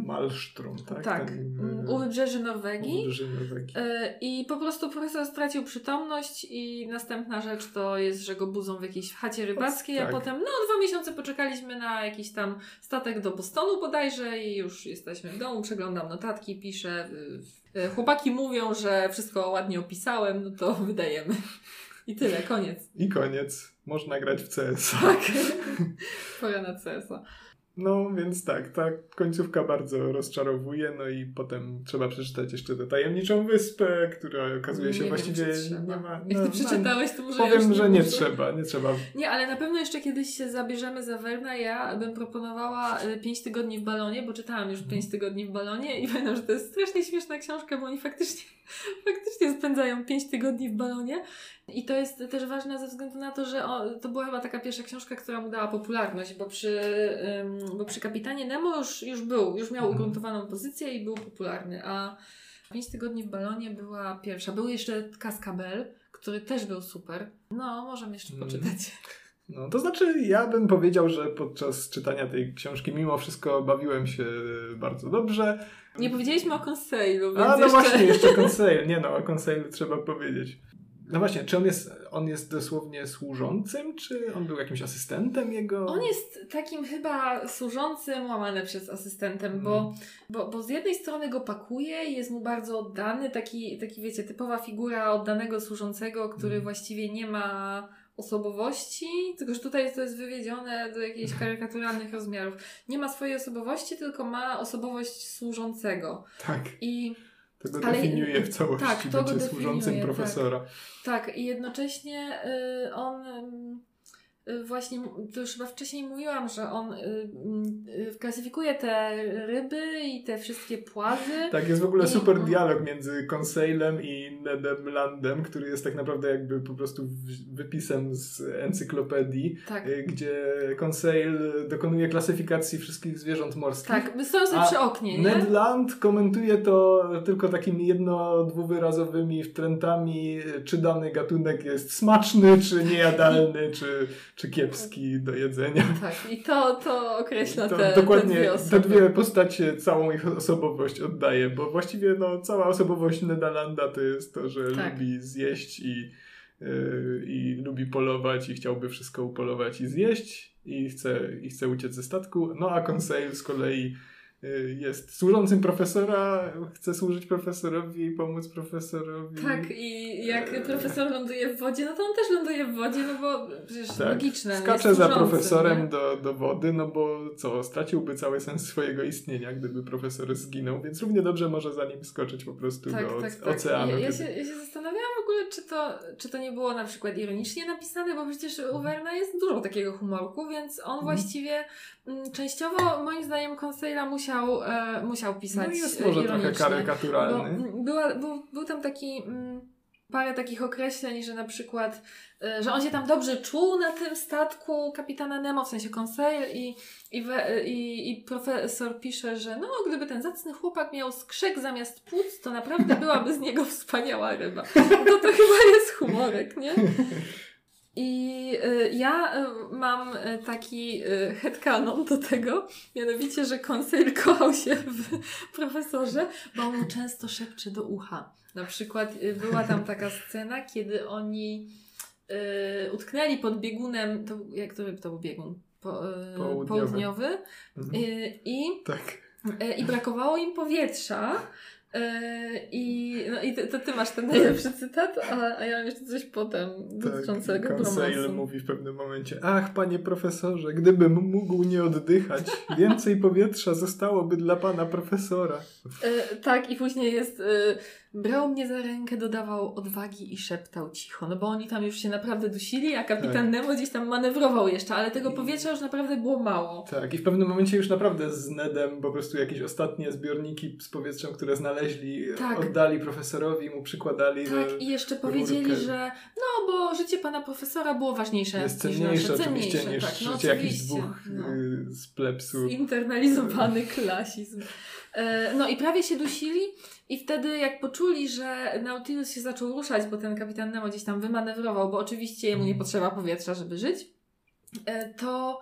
Malstrom, tak? Tak, Ten, u wybrzeży Norwegii. U wybrzeży Norwegii. E, I po prostu profesor stracił przytomność, i następna rzecz to jest, że go budzą w jakiejś chacie rybackiej, tak. a potem, no, dwa miesiące poczekaliśmy na jakiś tam statek do Bostonu bodajże, i już jesteśmy w domu. Przeglądam notatki, piszę. E, chłopaki mówią, że wszystko ładnie opisałem, no to wydajemy. I tyle, koniec. I koniec. Można grać w CS. Tak. *laughs* Pora na CS-a. No, więc tak, ta końcówka bardzo rozczarowuje, no i potem trzeba przeczytać jeszcze tę tajemniczą wyspę, która okazuje się nie właściwie wiem, nie ma... Jak ty no, przeczytałeś, to może Powiem, że nie, nie trzeba, nie trzeba. Nie, ale na pewno jeszcze kiedyś się zabierzemy za Werna. Ja bym proponowała 5 y, tygodni w balonie, bo czytałam już 5 tygodni w balonie i *laughs* pamiętam, że to jest strasznie śmieszna książka, bo oni faktycznie, *laughs* faktycznie spędzają 5 tygodni w balonie. I to jest też ważne ze względu na to, że o, to była chyba taka pierwsza książka, która mu dała popularność, bo przy, ym, bo przy Kapitanie Nemo już, już był, już miał mhm. ugruntowaną pozycję i był popularny, a Pięć tygodni w balonie była pierwsza. Był jeszcze Kaskabel, który też był super. No, możemy jeszcze mhm. poczytać. No, to znaczy, ja bym powiedział, że podczas czytania tej książki mimo wszystko bawiłem się bardzo dobrze. Nie powiedzieliśmy o Consailu, A, no jeszcze... właśnie, jeszcze Conseil. Nie no, o Consailu trzeba powiedzieć. No właśnie, czy on jest, on jest dosłownie służącym, czy on był jakimś asystentem jego? On jest takim chyba służącym, łamane przez asystentem, hmm. bo, bo, bo z jednej strony go pakuje, jest mu bardzo oddany, taki, taki wiecie, typowa figura oddanego służącego, który hmm. właściwie nie ma osobowości, tylko że tutaj to jest wywiedzione do jakichś karykaturalnych rozmiarów. Nie ma swojej osobowości, tylko ma osobowość służącego. Tak. I to To go Ale- definiuje w całości tak, bycie służącym definiuje, profesora. Tak, i jednocześnie y, on y, właśnie, to już chyba wcześniej mówiłam, że on y, y, klasyfikuje te ryby i te wszystkie płazy. Tak, jest w ogóle I- super dialog między Conseilem i Nedem Landem, który jest tak naprawdę jakby po prostu wypisem z encyklopedii, Tak, y, gdzie Conseil dokonuje klasyfikacji wszystkich zwierząt morskich. tak, my stoją sobie A przy oknie, nie? Ned Land komentuje to tylko takimi jedno-dwuwyrazowymi wtrętami, czy dany gatunek jest smaczny, czy niejadalny, czy, czy kiepski do jedzenia. Tak, i to, to określa To te, dokładnie te dwie te osoby. dwie postacie całą ich osobowość oddaje, bo właściwie no, cała osobowość Neda Landa to jest to, że Tak. lubi zjeść i, yy, i lubi polować i chciałby wszystko upolować i zjeść i chce, i chce uciec ze statku. No a Conseil z kolei jest służącym profesora, chce służyć profesorowi i pomóc profesorowi. Tak, i jak profesor ląduje w wodzie, no to on też ląduje w wodzie, no bo przecież Tak, logiczne. Skacze za profesorem nie? do, do wody, no bo co, straciłby cały sens swojego istnienia, gdyby profesor zginął, więc równie dobrze może za nim skoczyć po prostu Tak, do tak, tak. oceanu. Ja, ja, się, ja się zastanawiałam w ogóle, czy to, czy to nie było na przykład ironicznie napisane, bo przecież u Werna jest dużo takiego humorku, więc on Mhm. właściwie mm, częściowo moim zdaniem Conseila musiał, e, musiał pisać No jest może trochę ironicznie. Bo karykaturalny. mm, była, był, był tam taki mm, parę takich określeń, że na przykład, e, że on się tam dobrze czuł na tym statku kapitana Nemo, w sensie Conseil i, i, we, i, i profesor pisze, że no, gdyby ten zacny chłopak miał skrzek zamiast płuc, to naprawdę byłaby z niego wspaniała ryba. No to chyba jest humorek, nie? *laughs* I y, ja y, mam y, taki headcanon do tego, mianowicie, że Conseil kochał się w *laughs* profesorze, bo on mu często szepcze do ucha. Na przykład była tam taka scena, kiedy oni utknęli pod biegunem, to, jak to, to był biegun? Po, Południowy. południowy. Mhm. I Tak. I brakowało im powietrza. E, I, no i ty, to ty masz ten najlepszy cytat, a, a ja mam jeszcze coś potem dotyczącego tak. Promosu. mówi w pewnym momencie, ach panie profesorze, gdybym mógł nie oddychać, więcej powietrza zostałoby dla pana profesora. E, tak, i później jest. Brał mnie za rękę, dodawał odwagi i szeptał cicho. No bo oni tam już się naprawdę dusili, a kapitan Tak. Nemo gdzieś tam manewrował jeszcze, ale tego powietrza już naprawdę było mało. Tak, i w pewnym momencie już naprawdę z Nedem po prostu jakieś ostatnie zbiorniki z powietrzem, które znaleźli, Tak. oddali profesorowi, mu przykładali. Tak, i jeszcze powiedzieli, rurkę. że no bo życie pana profesora było ważniejsze jest niż cenniejsze nasze. oczywiście Cenniejsze, niż tak, no życie jakichś oczywiście. dwóch No. y, z plebsu. Zinternalizowany *laughs* klasizm. E, No i prawie się dusili i wtedy jak poczuli, że Nautilus się zaczął ruszać, bo ten kapitan Nemo gdzieś tam wymanewrował, bo oczywiście jemu nie potrzeba powietrza, żeby żyć, e, to,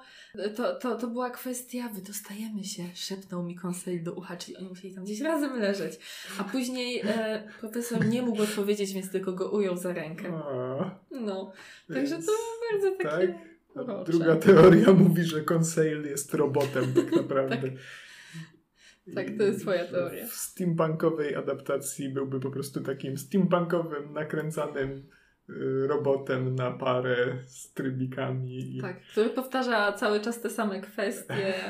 to, to, to była kwestia, wydostajemy się, szepnął mi Conseil do ucha, czyli oni musieli tam gdzieś razem leżeć. A później e, profesor nie mógł odpowiedzieć, więc tylko go ujął za rękę. No, także to bardzo takie... Tak. Druga teoria mówi, że Conseil jest robotem tak *laughs* naprawdę. Tak, to jest twoja teoria. W steampunkowej adaptacji byłby po prostu takim steampunkowym, nakręcanym y, robotem na parę z trybikami. I... Tak, który powtarza cały czas te same kwestie. *laughs*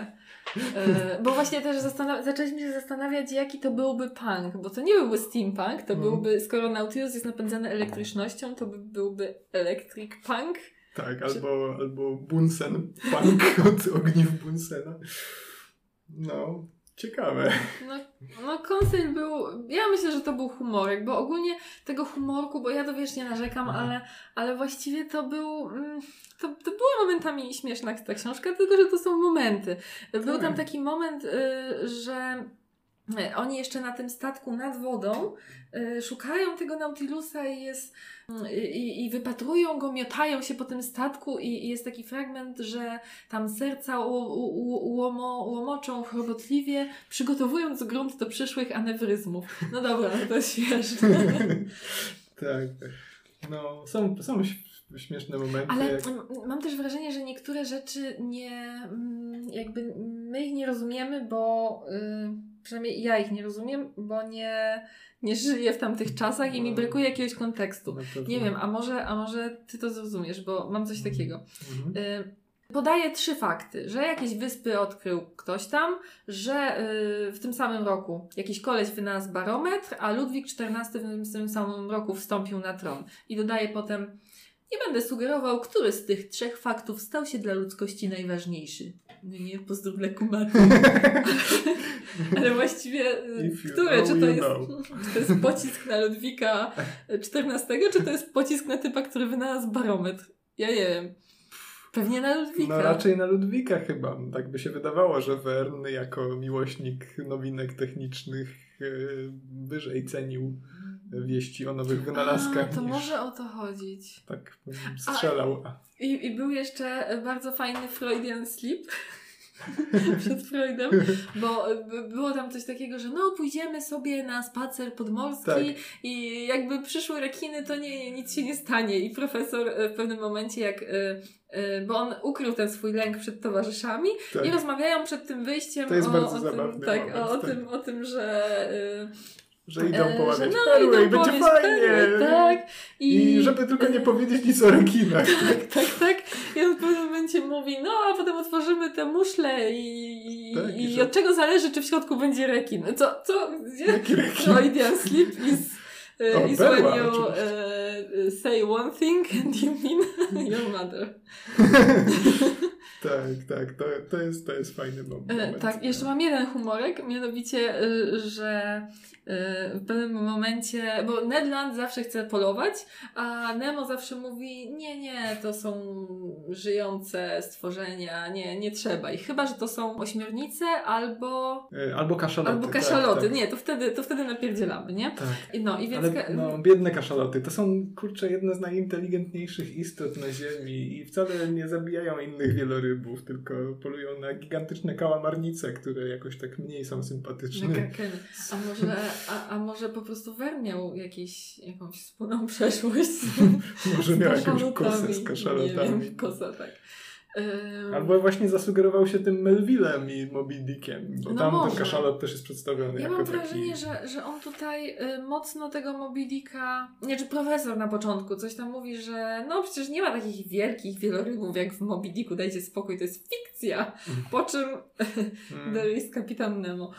E, bo właśnie też zastanaw- zaczęliśmy się zastanawiać, jaki to byłby punk, bo to nie byłby steampunk, to Mhm. byłby, skoro Nautilus jest napędzany elektrycznością, to by byłby electric punk. Tak, albo, albo Bunsen Punk *laughs* od ogniw Bunsena. No, ciekawe. No, no Conseil był, ja myślę, że to był humorek, bo ogólnie tego humorku, bo ja to wiesz, nie narzekam, ale, ale właściwie to był, mm, to, to była momentami śmieszna ta książka, tylko że to są momenty. Był Tak. tam taki moment, y, że oni jeszcze na tym statku nad wodą y, szukają tego Nautilusa i jest y, i, i wypatrują go, miotają się po tym statku i, i jest taki fragment, że tam serca u, u, u, łomo, łomoczą chorobotliwie, przygotowując grunt do przyszłych anewryzmów. No dobra, no to śmieszne. *laughs* tak. No, są, są śmieszne momenty. Ale jak... mam też wrażenie, że niektóre rzeczy nie, jakby my ich nie rozumiemy, bo y, przynajmniej ja ich nie rozumiem, bo nie, nie żyję w tamtych czasach i mi No. brakuje jakiegoś kontekstu. pewno. Nie wiem, a może, a może ty to zrozumiesz, bo mam coś takiego. Mhm. Y, Podaje trzy fakty, że jakieś wyspy odkrył ktoś tam, że yy, w tym samym roku jakiś koleś wynalazł barometr, a Ludwik XIV w tym samym roku wstąpił na tron. I dodaje potem, nie będę sugerował, który z tych trzech faktów stał się dla ludzkości najważniejszy. No nie, pozdrów dla *laughs* kumaty. Ale właściwie, you które? Czy to, jest, czy to jest pocisk na Ludwika XIV, czy to jest pocisk na typa, który wynalazł barometr? Ja nie wiem. Pewnie na Ludwika. No raczej na Ludwika chyba. Tak by się wydawało, że Wern jako miłośnik nowinek technicznych e, wyżej cenił wieści o nowych wynalazkach. A, to niż... może o to chodzić. Tak strzelał. A, I, I był jeszcze bardzo fajny Freudian slip *laughs* przed Freudem, bo było tam coś takiego, że no pójdziemy sobie na spacer podmorski Tak. i jakby przyszły rekiny, to nie, nic się nie stanie. I profesor e, w pewnym momencie, jak e, e, bo on ukrył ten swój lęk przed towarzyszami tak. i rozmawiają przed tym wyjściem o, o, tym, tak, moment, o, o tak. tym, o tym, że Że idą E, poławiać no, perły i będzie fajnie. perły, tak. I... żeby tylko nie powiedzieć nic o rekinach. *laughs* Tak, tak, tak. I on w pewnym momencie mówi, no a potem otworzymy te muszle i, i, Tak, i i że- od czego zależy, czy w środku będzie rekin. Co, co, gdzie? Jaki rekin? *laughs* Freudian slip is, O, uh, is berła, when you uh, say one thing and you mean *laughs* your mother. Tak, tak. To, to, jest, to jest fajny E, moment. tak, jeszcze mam jeden humorek, mianowicie, y, że y, w pewnym momencie, bo Ned Land zawsze chce polować, a Nemo zawsze mówi, nie, nie, to są żyjące stworzenia, nie, nie trzeba ich. Chyba, że to są ośmiornice albo, E, Albo kaszaloty. albo tak, kaszaloty. tak. Nie, to wtedy, to wtedy napierdzielamy, nie? Tak. No i więc... Ale no, biedne kaszaloty. To są, kurczę, jedne z najinteligentniejszych istot na Ziemi i wcale nie zabijają innych wielorybów, tylko polują na gigantyczne kałamarnice, które jakoś tak mniej są sympatyczne. A może, a, a może po prostu Wer miał jakieś, jakąś wspólną przeszłość z, *laughs* Może z miał jakąś kosę kaszalotami. z Nie kaszalotami. wiem, kosa, tak. Albo właśnie zasugerował się tym Melvillem i Moby Dickiem, bo No tam może. ten kaszalot też jest przedstawiony Ja jako mam taki... wrażenie, że, że on tutaj y, mocno tego Moby Dicka, nie, czy profesor na początku coś tam mówi, że no przecież nie ma takich wielkich wielorybów jak w Moby Dicku, dajcie spokój, to jest fikcja. Po czym Mm. *laughs* There is Kapitan Nemo.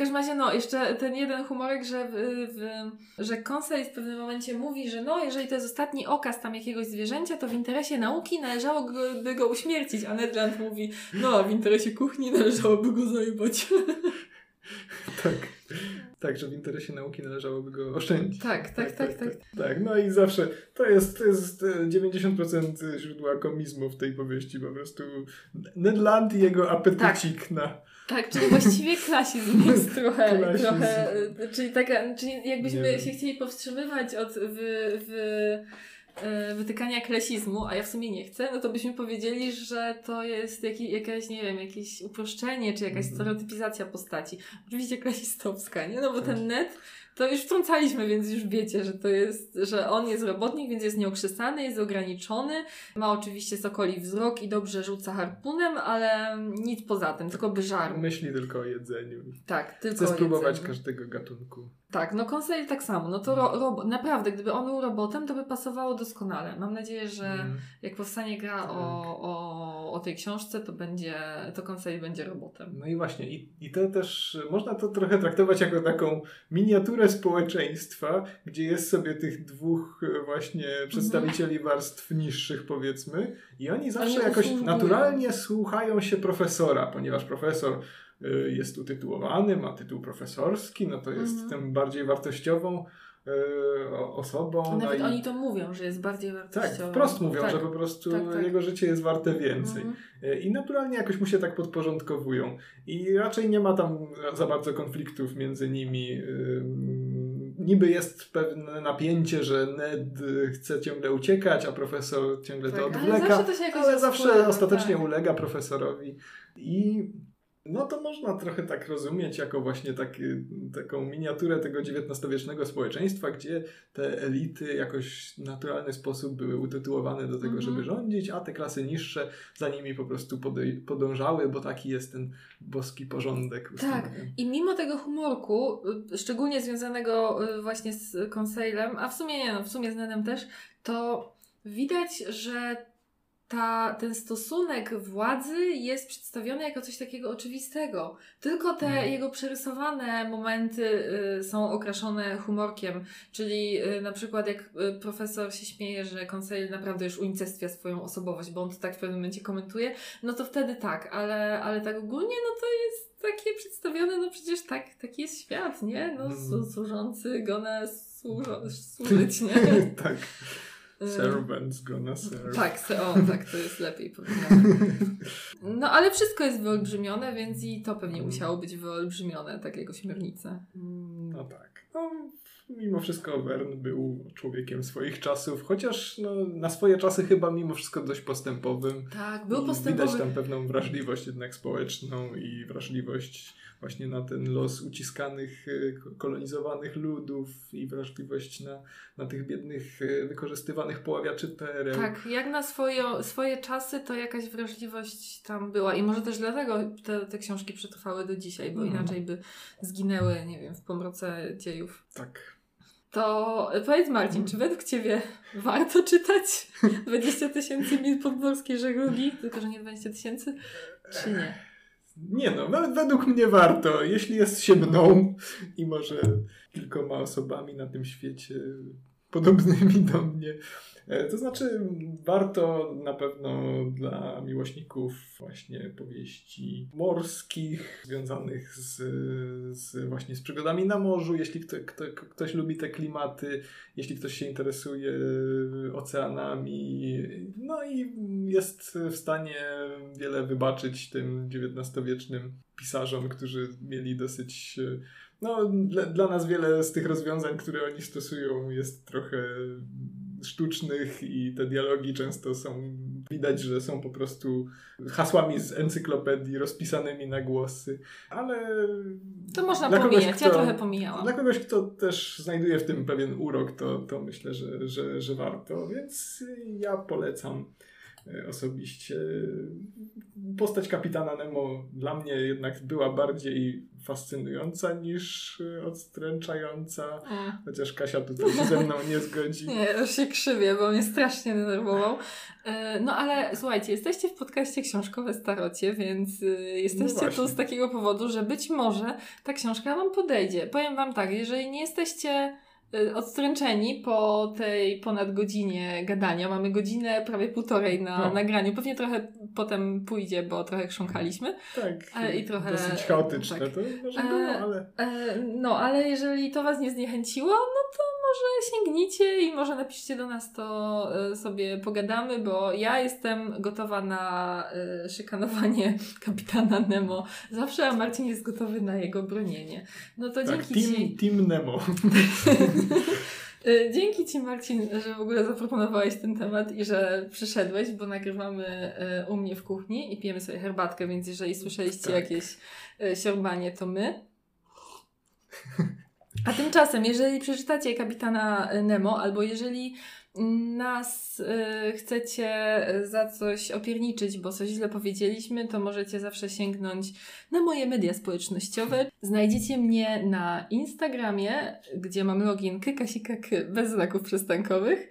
W każdym razie, no, jeszcze ten jeden humorek, że, w, w, że Conseil w pewnym momencie mówi, że no, jeżeli to jest ostatni okaz tam jakiegoś zwierzęcia, to w interesie nauki należałoby go uśmiercić, a Ned Land mówi, no, a w interesie kuchni należałoby go zajebać. *laughs* Tak. Tak, że w interesie nauki należałoby go oszczędzić. Tak, tak, tak, tak. Tak, no i zawsze to jest, to jest e, 90% źródła komizmu w tej powieści. Po prostu Ned Land i jego apetycik na... Tak, czyli właściwie klasizm jest trochę, Klasizm. trochę y, czyli taka, czyli jakbyśmy się chcieli powstrzymywać od wy, wy, y, wytykania klasizmu, a ja w sumie nie chcę, no to byśmy powiedzieli, że to jest jaki, jakaś, nie wiem, jakieś uproszczenie, czy jakaś Mhm. stereotypizacja postaci. Oczywiście klasistowska, nie? No bo Tak. ten net to już wtrącaliśmy, więc już wiecie, że to jest, że on jest robotnik, więc jest nieokrzesany, jest ograniczony, ma oczywiście sokoli wzrok i dobrze rzuca harpunem, ale nic poza tym, tylko by żarł. Myśli tylko o jedzeniu. Tak, tylko Chce spróbować jedzeniu. każdego gatunku. Tak, no Conseil tak samo. No to ro, robo, naprawdę, gdyby on był robotem, to by pasowało doskonale. Mam nadzieję, że Mm. jak powstanie gra Tak. o, o, o tej książce, to będzie, to Conseil będzie robotem. No i właśnie, i, i to też można to trochę traktować jako taką miniaturę społeczeństwa, gdzie jest sobie tych dwóch e, właśnie przedstawicieli warstw niższych, powiedzmy, i oni zawsze Oni jakoś naturalnie słuchają się profesora, ponieważ profesor jest utytułowany, ma tytuł profesorski, no to jest Mhm. tym bardziej wartościową y, osobą. no Nawet i, oni to mówią, że jest bardziej tak, wartościowy. wprost mówią, tak. że po prostu Tak, tak. jego życie jest warte więcej. Mhm. E, I naturalnie jakoś mu się tak podporządkowują. I raczej nie ma tam za bardzo konfliktów między nimi. Ym, Niby jest pewne napięcie, że Ned y, chce ciągle uciekać, a profesor ciągle to Tak, ale odwleka. zawsze to się jakoś ale zawsze rozpływa, ostatecznie tak. ulega profesorowi. I no to można trochę tak rozumieć jako właśnie taki, taką miniaturę tego XIX-wiecznego społeczeństwa, gdzie te elity jakoś w naturalny sposób były utytułowane do tego, Mhm. żeby rządzić, a te klasy niższe za nimi po prostu podej- podążały, bo taki jest ten boski porządek. Tak. I mimo tego humorku, y, szczególnie związanego y, właśnie z Conseilem, a w sumie nie, no, w sumie z Nedem też, to widać, że ta, ten stosunek władzy jest przedstawiony jako coś takiego oczywistego. Tylko te Mhm. jego przerysowane momenty y, są okraszone humorkiem. Czyli y, na przykład jak y, profesor się śmieje, że Conseil naprawdę już unicestwia swoją osobowość, bo on to tak w pewnym momencie komentuje, no to wtedy tak, ale, ale tak ogólnie no to jest takie przedstawione, no przecież tak, taki jest świat, nie? No Mhm. służący go na służo- *laughs* służyć, nie? tak. Servants gonna serve. tak, o, tak, to jest lepiej powiedziane. No, ale wszystko jest wyolbrzymione, więc i to pewnie musiało być wyolbrzymione, tak jak ośmiornice. Mm, No tak. No, mimo wszystko Wern był człowiekiem swoich czasów, chociaż no, na swoje czasy chyba mimo wszystko dość postępowym. Tak, był postępowy. Widać tam pewną wrażliwość jednak społeczną i wrażliwość właśnie na ten los uciskanych, ko- kolonizowanych ludów i wrażliwość na, na tych biednych, y, wykorzystywanych poławiaczy pereł. Tak, jak na swoje, swoje czasy, to jakaś wrażliwość tam była. I może też dlatego te, te książki przetrwały do dzisiaj, bo Mhm. inaczej by zginęły, nie wiem, w pomroce dziejów. Tak. To powiedz Marcin, czy według Ciebie warto czytać *laughs* 20 tysięcy mil podmorskiej żeglugi? Tylko, że nie 20 tysięcy? Czy nie? Nie no, we- według mnie warto. Jeśli jest się mną i może kilkoma osobami na tym świecie podobnymi do mnie. E, To znaczy, warto na pewno dla miłośników właśnie powieści morskich, związanych z, z właśnie z przygodami na morzu, jeśli kto, kto, ktoś lubi te klimaty, jeśli ktoś się interesuje oceanami, no i jest w stanie wiele wybaczyć tym XIX-wiecznym pisarzom, którzy mieli dosyć. No, dla, dla nas wiele z tych rozwiązań, które oni stosują, jest trochę sztucznych i te dialogi często są. Widać, że są po prostu hasłami z encyklopedii rozpisanymi na głosy, ale. To można dla kogoś, pomijać, ja kto- trochę pomijałam. Dla kogoś, kto też znajduje w tym pewien urok, to, to myślę, że, że, że warto, więc ja polecam osobiście. Postać kapitana Nemo dla mnie jednak była bardziej fascynująca niż e, odstręczająca, Mm. chociaż Kasia tutaj się ze mną nie zgodzi. *laughs* Nie, już się krzywię, bo mnie strasznie denerwował. E, No ale słuchajcie, jesteście w podcaście Książkowe Starocie, więc jesteście No tu z takiego powodu, że być może ta książka Wam podejdzie. Powiem Wam tak, jeżeli nie jesteście odstręczeni po tej ponad godzinie gadania, mamy godzinę prawie półtorej na No. nagraniu, pewnie trochę potem pójdzie, bo trochę chrząkaliśmy. Tak, Ale i trochę- dosyć chaotyczne tak. to może E, było, ale E, No, ale jeżeli to Was nie zniechęciło, no to może sięgnijcie i może napiszcie do nas, to e, sobie pogadamy, bo ja jestem gotowa na e, szykanowanie *laughs* kapitana Nemo zawsze, a Marcin jest gotowy na jego bronienie. No to tak, dzięki team, Ci. team Nemo. *laughs* E, Dzięki Ci, Marcin, że w ogóle zaproponowałeś ten temat i że przyszedłeś, bo nagrywamy u mnie w kuchni i pijemy sobie herbatkę, więc jeżeli słyszeliście Tak. jakieś siorbanie, to my. *laughs* A tymczasem, jeżeli przeczytacie Kapitana Nemo, albo jeżeli nas e, chcecie za coś opierniczyć, bo coś źle powiedzieliśmy, to możecie zawsze sięgnąć na moje media społecznościowe. Znajdziecie mnie na Instagramie, gdzie mam login kykasikak bez znaków przystankowych.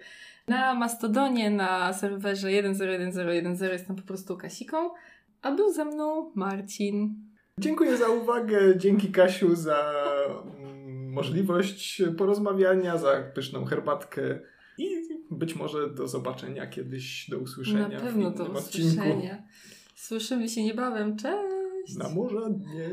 Na Mastodonie, na serwerze 101010 jestem po prostu Kasiką, a był ze mną Marcin. Dziękuję za uwagę, dzięki Kasiu za możliwość porozmawiania, za pyszną herbatkę i być może do zobaczenia kiedyś, do usłyszenia Na pewno do odcinku. usłyszenia. Słyszymy się niebawem. Cześć! Na morze nie.